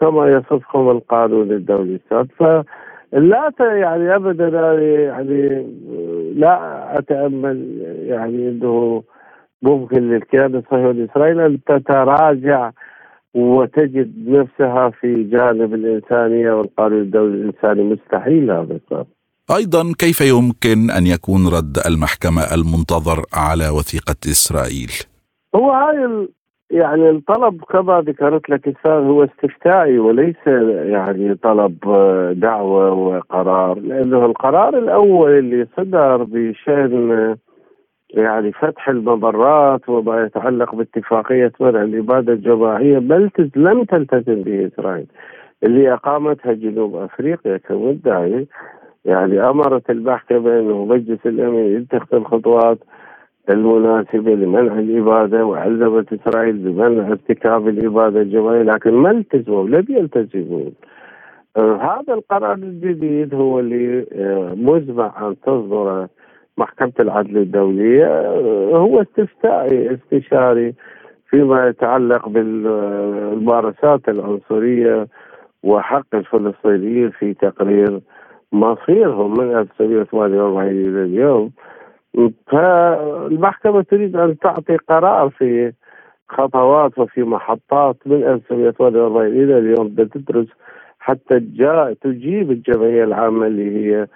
كما يصفهم القانون الدولي. فلا يعني ابدا يعني لا أتأمل يعني إنه ممكن للكيان الصهيوني الاسرائيلي أن تتراجع وتجد نفسها في جانب الإنسانية والقانون الدولي الإنساني. مستحيل هذا. أيضا كيف يمكن أن يكون رد المحكمة المنتظر على وثيقة إسرائيل؟ هو هاي يعني الطلب كما ذكرت لك هو استفتائي وليس يعني طلب دعوة وقرار لأنه القرار الأول اللي صدر بشأن يعني فتح الممرات وما يتعلق باتفاقية منع الإبادة الجماعية لم تلتزم به إسرائيل اللي أقامتها جنوب أفريقيا كمدعي يعني امرت المحكمه انه مجلس الامن يتخذ الخطوات المناسبة لمنع الإبادة وعلمت إسرائيل بمنع ارتكاب الإبادة الجماعية لكن ما التزموا؟ لم يلتزمون آه هذا القرار الجديد هو اللي آه مزمع أن تصدر محكمة العدل الدولية آه هو استفتائي استشاري فيما يتعلق بالممارسات العنصرية وحق الفلسطينيين في تقرير مصيرهم من 1948 إلى اليوم. فالمحكمة تريد أن تعطي قرار في خطوات وفي محطات من 1948 إلى اليوم. تدرس حتى تجيب الجمعية العامة اللي هي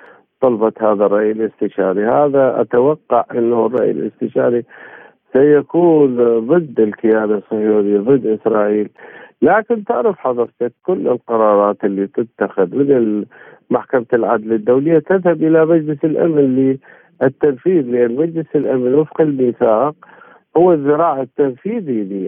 طلبت هذا الرأي الاستشاري. هذا أتوقع إنه الرأي الاستشاري سيكون ضد الكيان الصهيوني ضد إسرائيل. لكن تعرف حضرتك كل القرارات اللي تتخذ من محكمة العدل الدولية تذهب إلى مجلس الأمن للتنفيذ لأن مجلس الأمن وفق الميثاق هو الذراع التنفيذي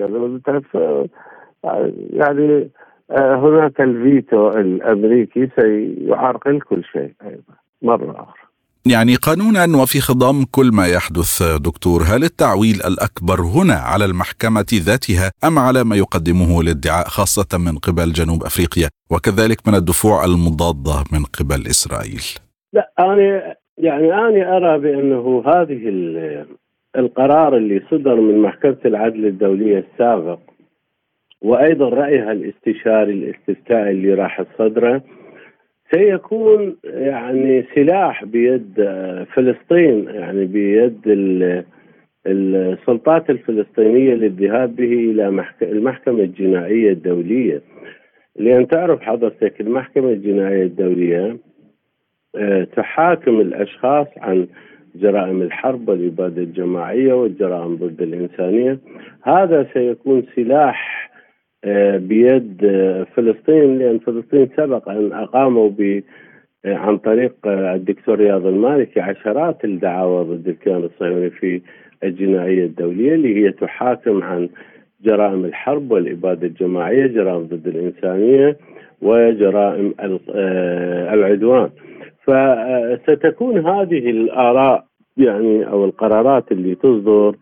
يعني آه، هناك الفيتو الأمريكي سيعرقل كل شيء أيضا مرة أخرى يعني قانونا وفي خضم كل ما يحدث دكتور هل التعويل الأكبر هنا على المحكمة ذاتها أم على ما يقدمه الادعاء خاصة من قبل جنوب أفريقيا وكذلك من الدفوع المضادة من قبل إسرائيل؟ لا أنا يعني أنا أرى بأنه هذه القرار اللي صدر من محكمة العدل الدولية السابق وأيضا رأيها الاستشاري الاستفتائي اللي راح صدره سيكون يعني سلاح بيد فلسطين يعني بيد السلطات الفلسطينية للذهاب به إلى المحكمة الجنائية الدولية. لأن تعرف حضرتك المحكمة الجنائية الدولية آه، تحاكم الأشخاص عن جرائم الحرب والإبادة الجماعية والجرائم ضد الإنسانية. هذا سيكون سلاح بيد آه، فلسطين لأن فلسطين سبق أن أقاموا ب آه، عن طريق الدكتور رياض المالكي عشرات الدعاوى ضد الكيان الصهيوني في الجنائية الدولية اللي هي تحاكم عن جرائم الحرب والإبادة الجماعية، جرائم ضد الإنسانية وجرائم العدوان. فستكون هذه الآراء يعني أو القرارات اللي تصدر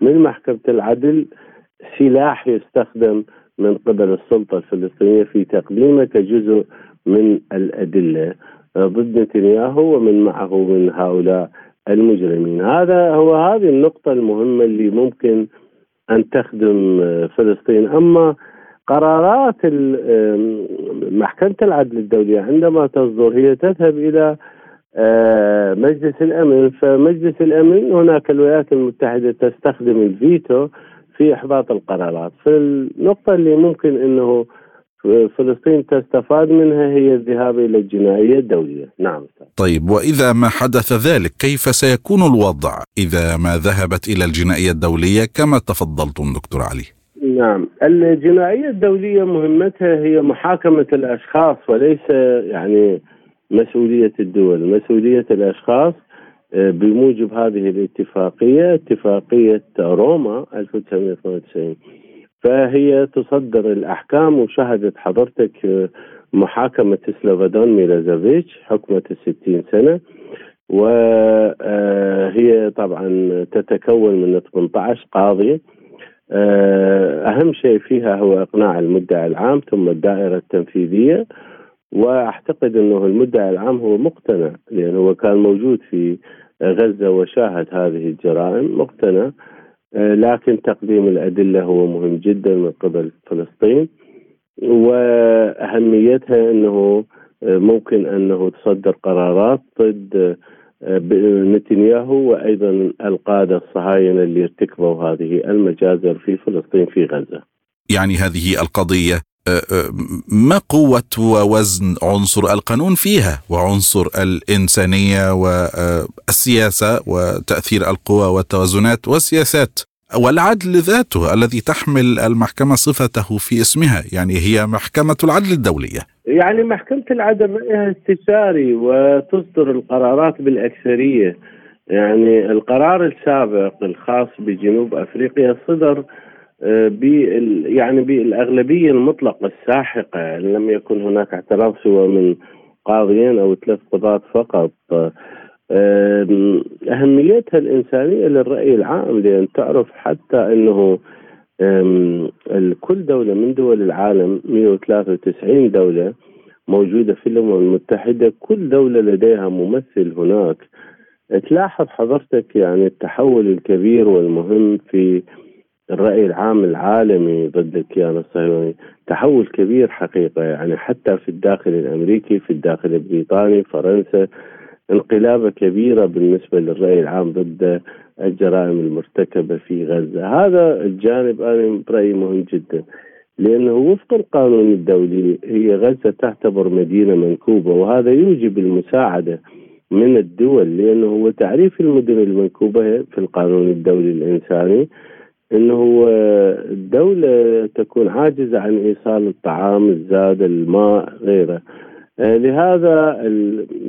من محكمة العدل سلاح يستخدم من قبل السلطة الفلسطينية في تقديمه كجزء من الأدلة ضد نتنياهو ومن معه من هؤلاء المجرمين. هذا هو هذه النقطة المهمة اللي ممكن أن تخدم فلسطين. أما قرارات محكمة العدل الدولية عندما تصدر هي تذهب إلى آه، مجلس الأمن. فمجلس الأمن هناك الولايات المتحدة تستخدم الفيتو في إحباط القرارات فالنقطه اللي ممكن إنه فلسطين تستفاد منها هي الذهاب إلى الجنائية الدولية، نعم. طيب وإذا ما حدث ذلك كيف سيكون الوضع إذا ما ذهبت إلى الجنائية الدولية كما تفضلتم دكتور علي؟ نعم، الجنائية الدولية مهمتها هي محاكمة الأشخاص وليس يعني مسؤولية الدول، مسؤولية الأشخاص بموجب هذه الاتفاقية اتفاقية روما 1992 فهي تصدر الأحكام وشهدت حضرتك محاكمة سلوفادون ميلازوفيتش حكمة الستين سنة. وهي طبعا تتكون من 18 قاضي. أهم شيء فيها هو إقناع المدعي العام ثم الدائرة التنفيذية. وأعتقد إنه المدعي العام هو مقتنع لأنه هو كان موجود في غزة وشاهد هذه الجرائم مقتنع آه، لكن تقديم الأدلة هو مهم جدا من قبل فلسطين وأهميتها أنه آه، ممكن أنه تصدر قرارات ضد آه، نتنياهو وأيضا القادة الصهاينة اللي ارتكبوا هذه المجازر في فلسطين في غزة. يعني هذه القضية ما قوة ووزن عنصر القانون فيها وعنصر الإنسانية والسياسة وتأثير القوى والتوازنات والسياسات والعدل ذاته الذي تحمل المحكمة صفته في اسمها يعني هي محكمة العدل الدولية. يعني محكمة العدل رأيها استشاري وتصدر القرارات بالأكثرية. يعني القرار السابق الخاص بجنوب أفريقيا صدر بال يعني بالاغلبيه المطلقة الساحقة لم يكن هناك اعتراف سوى من قاضيين أو ثلاث قضاة فقط. أهميتها الإنسانية للرأي العام لأن تعرف حتى إنه كل دولة من دول العالم 193 دولة موجودة في الأمم المتحدة كل دولة لديها ممثل هناك. تلاحظ حضرتك يعني التحول الكبير والمهم في الرأي العام العالمي ضد الكيان الصهيوني تحول كبير حقيقة يعني حتى في الداخل الأمريكي في الداخل البريطاني فرنسا انقلابة كبيرة بالنسبة للرأي العام ضد الجرائم المرتكبة في غزة. هذا الجانب أنا برأيي مهم جدا لأنه وفق القانون الدولي هي غزة تعتبر مدينة منكوبة وهذا يوجب المساعدة من الدول لأنه هو تعريف المدن المنكوبة في القانون الدولي الإنساني. إنه الدولة تكون عاجزه عن إيصال الطعام، الزاد، الماء، غيره. آه، لهذا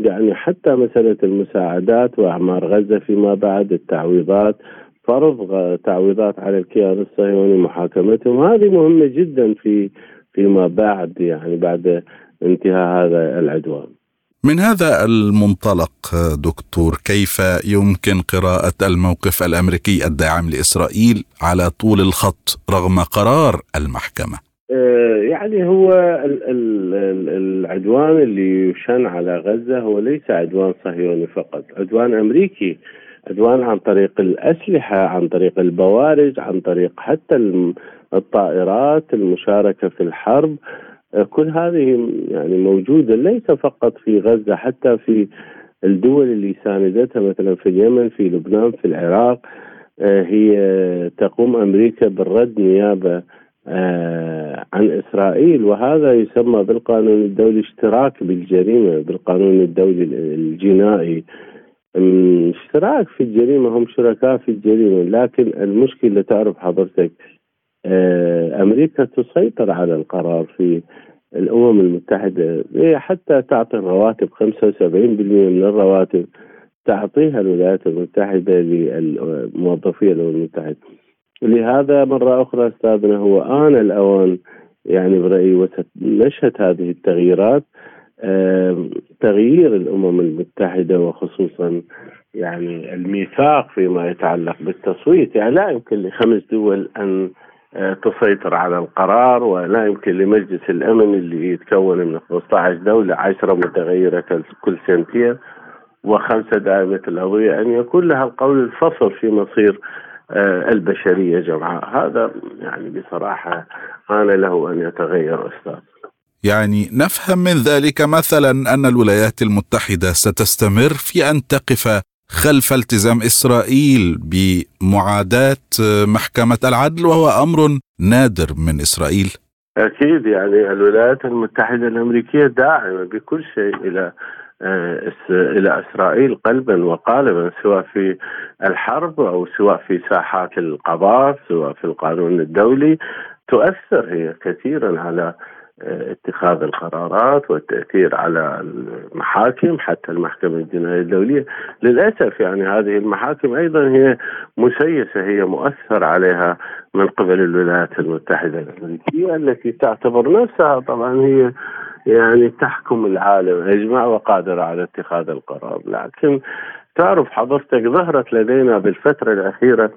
يعني حتى مسألة المساعدات وأعمار غزة فيما بعد التعويضات فرض تعويضات على الكيان الصهيوني محاكمتهم هذه مهمة جدا في فيما بعد يعني بعد انتهاء هذا العدوان. من هذا المنطلق دكتور كيف يمكن قراءة الموقف الأمريكي الداعم لإسرائيل على طول الخط رغم قرار المحكمة؟ آه، يعني هو العدوان اللي يشن على غزة هو ليس عدوان صهيوني فقط عدوان أمريكي عدوان عن طريق الأسلحة عن طريق البوارج عن طريق حتى الطائرات المشاركة في الحرب كل هذه يعني موجودة ليس فقط في غزة حتى في الدول اللي ساندتها مثلا في اليمن في لبنان في العراق آه، هي تقوم أمريكا بالرد نيابة آه، عن إسرائيل. وهذا يسمى بالقانون الدولي اشتراك بالجريمة بالقانون الدولي الجنائي. اشتراك في الجريمة هم شركاء في الجريمة. لكن المشكلة تعرف حضرتك أمريكا تسيطر على القرار في الأمم المتحدة. هي حتى تعطي الرواتب 75% من الرواتب تعطيها الولايات المتحدة للموظفين الأمم المتحدة. لهذا مرة أخرى أستاذنا هو آن الاوان يعني برأيي نشهد هذه التغييرات آه، تغيير الأمم المتحدة وخصوصا يعني الميثاق فيما يتعلق بالتصويت. يعني لا يمكن لخمس دول أن آه، تسيطر على القرار ولا يمكن لمجلس الأمن اللي يتكون من 15 دولة 10 متغيرة كل سنتين وخمسة دائمة الهويه أن يكون لها القول الفصل في مصير آه، البشرية جمعاء. هذا يعني بصراحة أنا له أن يتغير أستاذ. يعني نفهم من ذلك مثلا أن الولايات المتحدة ستستمر في أن تقف خلف التزام إسرائيل بمعاداة محكمة العدل وهو أمر نادر من إسرائيل. أكيد يعني الولايات المتحدة الأمريكية داعمة بكل شيء إلى آه، إلى إسرائيل قلبا وقالبا سواء في الحرب أو سواء في ساحات القضاء سواء في القانون الدولي. تؤثر هي كثيرا على اتخاذ القرارات والتأثير على المحاكم حتى المحكمة الجنائية الدولية. للأسف يعني هذه المحاكم أيضا هي مسيسة هي مؤثر عليها من قبل الولايات المتحدة الأمريكية التي تعتبر نفسها طبعا هي يعني تحكم العالم أجمع وقادرة على اتخاذ القرار. لكن تعرف حضرتك ظهرت لدينا بالفترة الأخيرة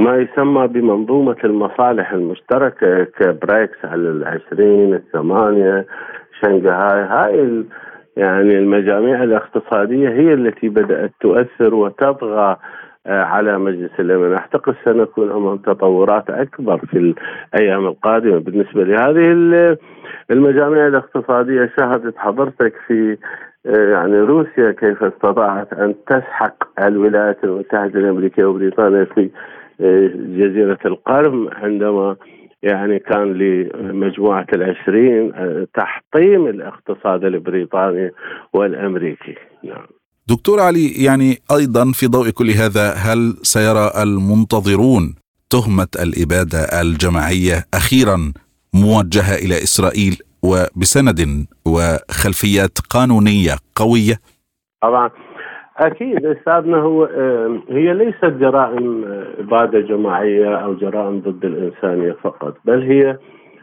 ما يسمى بمنظومة المصالح المشتركة كبريكس على العشرين الثمانية شنغهاي. هاي يعني المجاميع الاقتصادية هي التي بدأت تؤثر وتطغى آه، على مجلس الأمن. أعتقد سنكون أمام تطورات أكبر في الأيام القادمة بالنسبة لهذه المجاميع الاقتصادية شاهدت حضرتك في آه، يعني روسيا كيف استطاعت أن تسحق الولايات المتحدة الأمريكية وبريطانيا في جزيرة القرم عندما يعني كان لمجموعة العشرين آه، تحطيم الاقتصاد البريطاني والأمريكي نعم دكتور علي يعني أيضا في ضوء كل هذا هل سيرى المنتظرون تهمة الإبادة الجماعية أخيرا موجهة إلى إسرائيل وبسند وخلفيات قانونية قوية؟ طبعا أكيد أستاذنا هو هي ليست جرائم اباده جماعية أو جرائم ضد الإنسانية فقط بل هي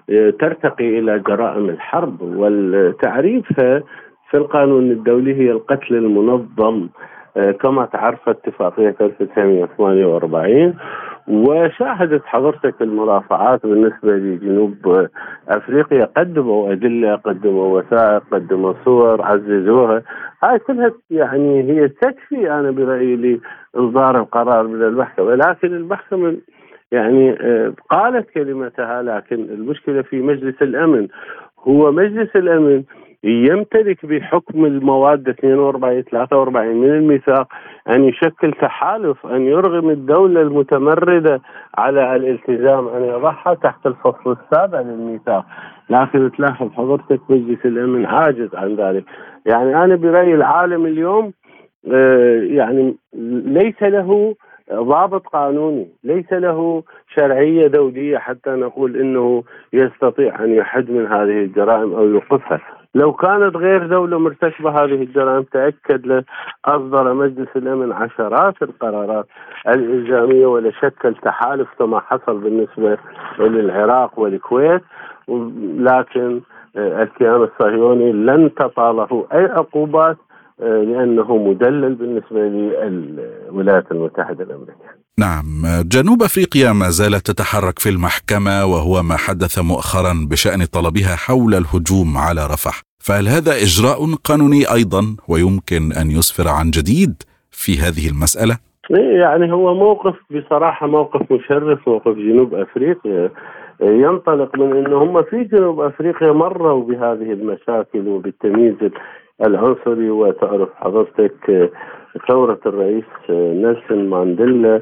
آه، ترتقي إلى جرائم الحرب والتعريفها في القانون الدولي هي القتل المنظم آه، كما تعرف اتفاقية 1948 وشاهدت حضرتك المرافعات بالنسبة لجنوب أفريقيا. قدموا أدلة قدموا وثائق قدموا صور عززوها. هاي كلها يعني هي تكفي أنا برأيي لإصدار القرار من المحكمة. لكن المحكمة يعني آه، قالت كلمتها لكن المشكلة في مجلس الأمن. هو مجلس الأمن يمتلك بحكم المواد 42 43 من الميثاق أن يشكل تحالف أن يرغم الدولة المتمردة على الالتزام أن يضعها تحت الفصل السابع للميثاق، لكن تلاحظ حضرتك مجلس الأمن عاجز عن ذلك، يعني أنا برأيي العالم اليوم آه، يعني ليس له ضابط قانوني ليس له شرعية دولية حتى نقول إنه يستطيع أن يحد من هذه الجرائم أو يوقفها لو كانت غير دولة مرتكبة هذه الجرائم تأكد أصدر مجلس الأمن عشرات القرارات الإلزامية ولشكل تحالف كما حصل بالنسبة للعراق والكويت. لكن الكيان الصهيوني لن تطاله أي عقوبات آه، لأنه مدلل بالنسبة للولايات المتحدة الأمريكية. نعم جنوب أفريقيا ما زالت تتحرك في المحكمة وهو ما حدث مؤخرا بشأن طلبها حول الهجوم على رفح. فهل هذا إجراء قانوني أيضا ويمكن أن يسفر عن جديد في هذه المسألة؟ يعني هو موقف بصراحة موقف مشرف موقف جنوب أفريقيا. ينطلق من انه هم في جنوب أفريقيا مروا بهذه المشاكل وبالتمييز العنصري وتعرف حضرتك ثورة الرئيس نيلسون مانديلا.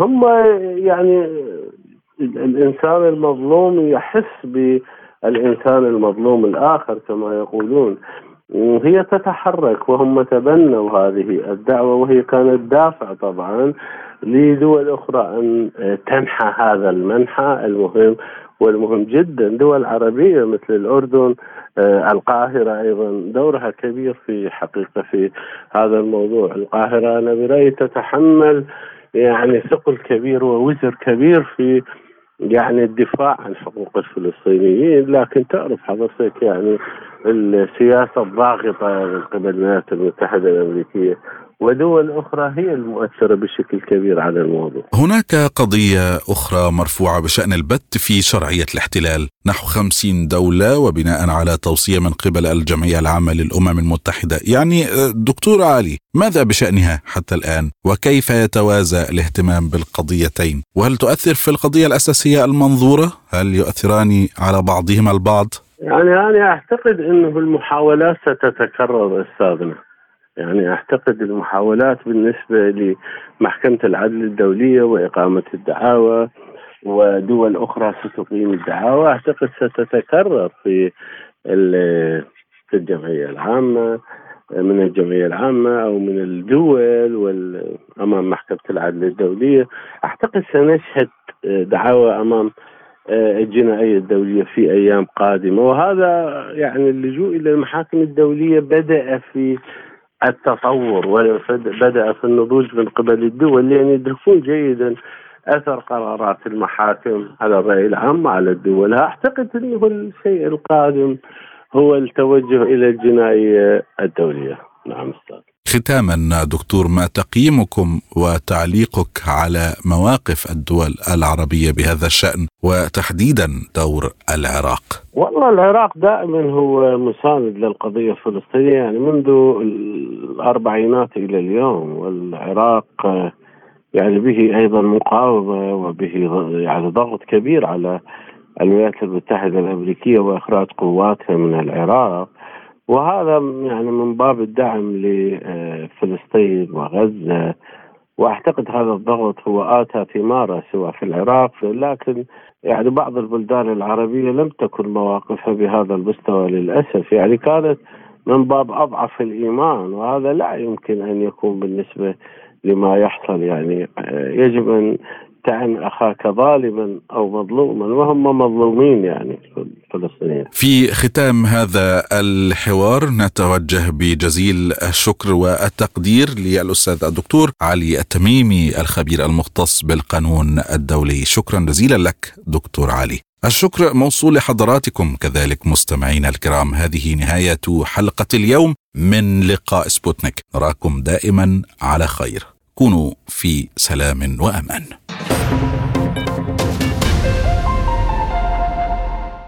هم يعني الإنسان المظلوم يحس بالإنسان المظلوم الآخر كما يقولون. هي تتحرك وهم تبنوا هذه الدعوة وهي كانت دافع طبعا لدول أخرى أن تنحى هذا المنحى المهم والمهم جدا دول عربية مثل الأردن آه، القاهرة أيضا. دورها كبير في حقيقة في هذا الموضوع. القاهرة أنا برأيي تتحمل يعني ثقل كبير ووزر كبير في يعني الدفاع عن حقوق الفلسطينيين. لكن تعرف حضرتك يعني السياسة الضاغطة من قبل الولايات المتحدة الأمريكية ودول أخرى هي المؤثرة بشكل كبير على الموضوع. هناك قضية أخرى مرفوعة بشأن البت في شرعية الاحتلال. نحو خمسين دولة وبناء على توصية من قبل الجمعية العامة للأمم المتحدة. يعني دكتور علي ماذا بشأنها حتى الآن؟ وكيف يتوازى الاهتمام بالقضيتين؟ وهل تؤثر في القضية الأساسية المنظورة؟ هل يؤثران على بعضهما البعض؟ يعني أنا أعتقد أنه المحاولات ستتكرر أستاذنا. يعني أعتقد المحاولات بالنسبة لمحكمة العدل الدولية وإقامة الدعاوى ودول أخرى ستقيم الدعاوى أعتقد ستتكرر في في الجمعية العامة من الجمعية العامة أو من الدول أمام محكمة العدل الدولية. أعتقد سنشهد دعاوى أمام الجنائية الدولية في أيام قادمة. وهذا يعني اللجوء إلى المحاكم الدولية بدأ في التطور وبدأ في النضوج من قبل الدول لأن يدركون جيدا أثر قرارات المحاكم على الرأي العام على الدول. أعتقد أنه الشيء القادم هو التوجه إلى الجنائيه الدولية. نعم أستاذ. ختاما دكتور ما تقييمكم وتعليقك على مواقف الدول العربية بهذا الشأن وتحديدا دور العراق. والله العراق دائما هو مساند للقضية الفلسطينية يعني منذ الأربعينات إلى اليوم والعراق يعني به أيضا مقاومة وبه يعني ضغط كبير على الولايات المتحدة الأمريكية وإخراج قواتها من العراق وهذا يعني من باب الدعم لفلسطين وغزة. وأعتقد هذا الضغط هو آتى ثماره سواء في العراق لكن يعني بعض البلدان العربية لم تكن مواقفها بهذا المستوى للأسف. يعني كانت من باب أضعف الإيمان وهذا لا يمكن أن يكون بالنسبة لما يحصل. يعني يجب أن تعن أخاك ظالما أو مظلوما وهم مظلومين يعني الفلسطينيين. في ختام هذا الحوار نتوجه بجزيل الشكر والتقدير للأستاذ الدكتور علي التميمي الخبير المختص بالقانون الدولي، شكرا جزيلا لك دكتور علي. الشكر موصول لحضراتكم كذلك مستمعينا الكرام. هذه نهاية حلقة اليوم من لقاء سبوتنيك. نراكم دائما على خير. كونوا في سلام وأمان. you